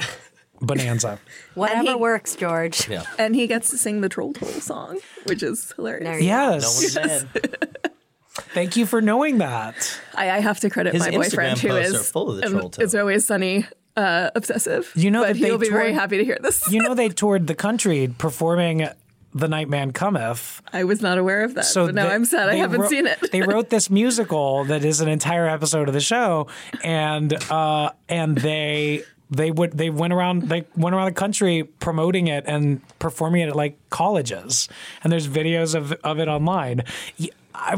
bonanza.
Whatever
he-
works, George.
Yeah.
And he gets to sing the Troll Toll song, which is hilarious.
Yes.
No one's mad.
Thank you for knowing that.
I, I have to credit
His
my
Instagram
boyfriend who
posts
is
are full of the
um,
Troll Toll.
It's always sunny. Uh, obsessive.
You know
but
that they
he'll be very happy to hear this.
You know they toured the country performing "The Night Man Cometh."
I was not aware of that. So now
they-
I'm sad I
they
haven't
wrote-
seen it.
they wrote this musical that is an entire episode of the show, and uh, and they they would they went around they went around the country promoting it and performing it at like colleges, and there's videos of of it online. Y- I-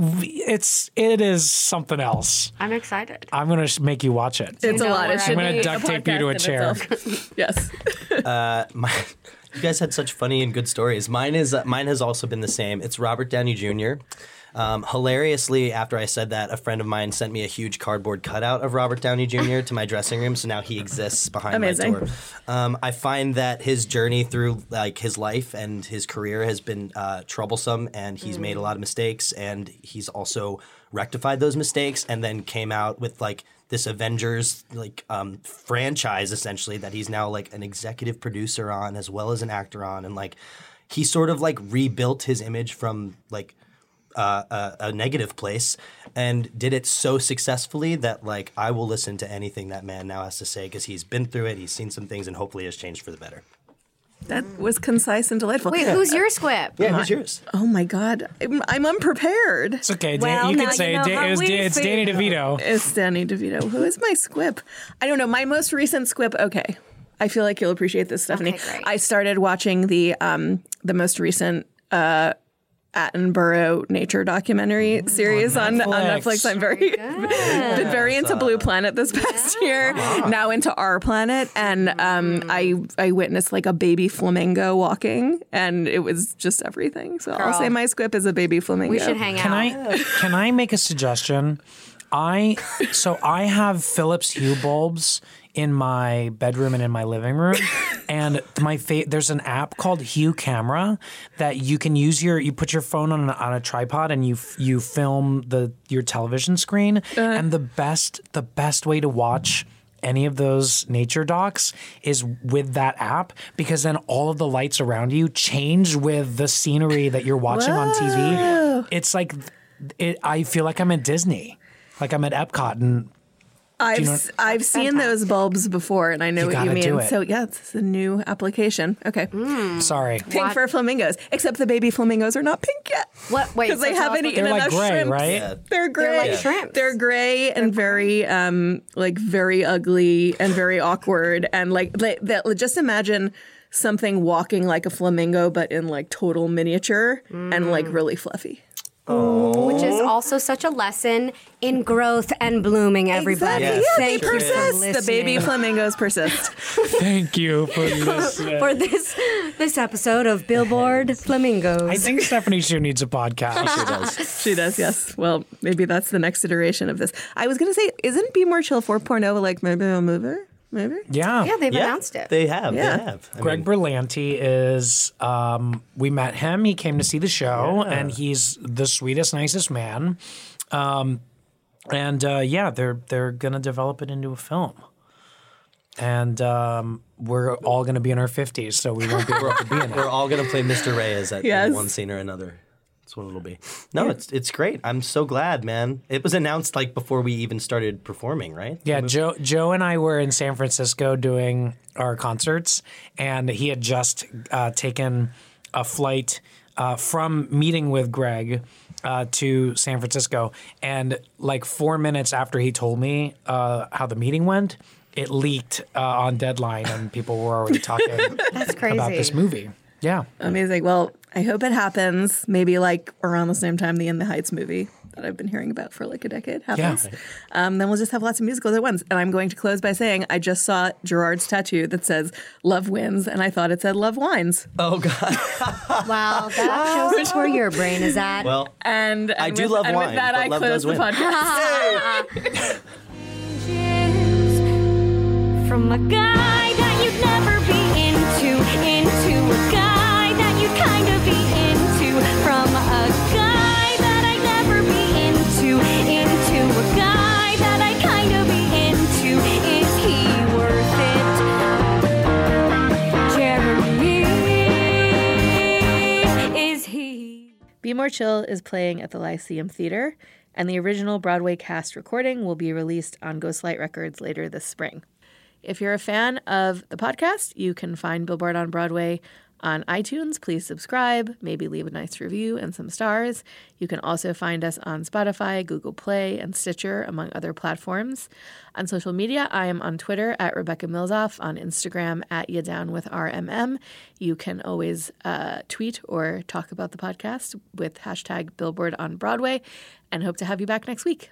it's it is something else.
I'm excited.
I'm gonna make you watch it.
it's a
know
lot.
where
It
I'm
gonna duct tape you to a chair.
yes.
Uh, my, you guys had such funny and good stories. Mine is uh, mine has also been the same. It's Robert Downey Jr. Um, hilariously, after I said that, a friend of mine sent me a huge cardboard cutout of Robert Downey Jr. to my dressing room, so now he exists behind
Amazing.
my door. Um, I find that his journey through like his life and his career has been uh, troublesome, and he's made a lot of mistakes, and he's also rectified those mistakes, and then came out with like this Avengers like um, franchise essentially that he's now like an executive producer on as well as an actor on, and like he sort of like rebuilt his image from like uh, a, a negative place and did it so successfully that like I will listen to anything that man now has to say because he's been through it, he's seen some things, and hopefully has changed for the better.
That was concise and delightful.
Wait, who's your squip?
Yeah, who's yours?
Oh my God. I'm, I'm unprepared.
It's okay.
Well,
you
now
can
you
say
know
Da- it was
we
Da- it's Danny. DeVito.
It's Danny DeVito. Who is my squip? I don't know. My most recent squip. Okay, I feel like you'll appreciate this, Stephanie.
Okay, great.
I started watching the um the most recent uh Attenborough nature documentary series on, on
Netflix.
Netflix. I'm very been very into Blue Planet this past year. Now into Our Planet, and um, I I witnessed like a baby flamingo walking, and it was just everything. So I'll say my squip is a baby flamingo.
We should hang
Can
out.
I can I make a suggestion? I so I have Philips Hue bulbs in my bedroom and in my living room, and my fa- there's an app called Hue Camera that you can use your you put your phone on a, on a tripod and you f- you film the your television screen, uh-huh. and the best the best way to watch any of those nature docs is with that app because then all of the lights around you change with the scenery that you're watching on TV. It's like it, I feel like I'm at Disney, like I'm at Epcot, and
I've
you know-
s- I've seen those bulbs before, and I know
You
what you
gotta
mean.
do it.
So yeah, it's a new application. Okay,
sorry,
pink for flamingos, except the baby flamingos are not pink yet
What? Wait,
because
so
they
tell us
haven't
what-
eaten
they're like
enough
gray,
shrimps.
right?
Yeah.
They're gray.
like shrimps.
They're gray and very um like very ugly and very awkward and like like that. Just imagine something walking like a flamingo but in like total miniature and like really fluffy.
Which is oh. also such a lesson in growth and blooming, everybody.
Yes,
yeah,
Thank
they
you for
persist. The baby flamingos persist.
thank you for this.
for this this episode of Billboard Flamingos.
I think Stephanie Hsu needs a podcast.
She does. She does, yes. Well, maybe that's the next iteration of this. I was going to say, isn't Be More Chill 4.0 like maybe a mover? Maybe?
Yeah,
yeah, they've
Yeah,
announced it.
They have.
Yeah.
They have. I
Greg
mean,
Berlanti is. Um, we met him. He came to see the show, and he's the sweetest, nicest man. Um, and uh, yeah, they're they're gonna develop it into a film, and um, we're all gonna be in our fifties, so we won't be able to be in it.
we're all gonna play Mr. Reyes at
Yes.
one scene or another. That's what it'll be. No, it's it's great. I'm so glad, man. It was announced like before we even started performing, right?
Yeah, Joe Joe and I were in San Francisco doing our concerts, and he had just uh, taken a flight uh, from meeting with Greg uh, to San Francisco, and like four minutes after he told me uh, how the meeting went, it leaked uh, on Deadline, and people were already talking
That's crazy.
about this movie. Yeah,
Amazing. Well, I hope it happens. Maybe like around the same time the In the Heights movie
that I've been hearing about for like a decade
Yeah.
happens, um, then we'll just have lots of musicals at once. And I'm going to close by saying I just saw Gerard's tattoo that says "Love wins," and I thought it said "Love wines."
Oh God!
Wow, that shows where your brain is at.
Well,
and, and
I do
with,
love
and
wine,
With that,
but
I
love
close
does
the
win.
podcast.
From a guy
Be More Chill is playing at the Lyceum Theater, and the original Broadway cast recording will be released on Ghostlight Records later this spring. If you're a fan of the podcast, you can find Billboard on Broadway on iTunes. Please subscribe, maybe leave a nice review and some stars. You can also find us on Spotify, Google Play, and Stitcher, among other platforms. On social media, I am on Twitter at Rebecca Milzoff, on Instagram at Ya Down with RMM. You can always uh, tweet or talk about the podcast with hashtag Billboard on Broadway, and hope to have you back next week.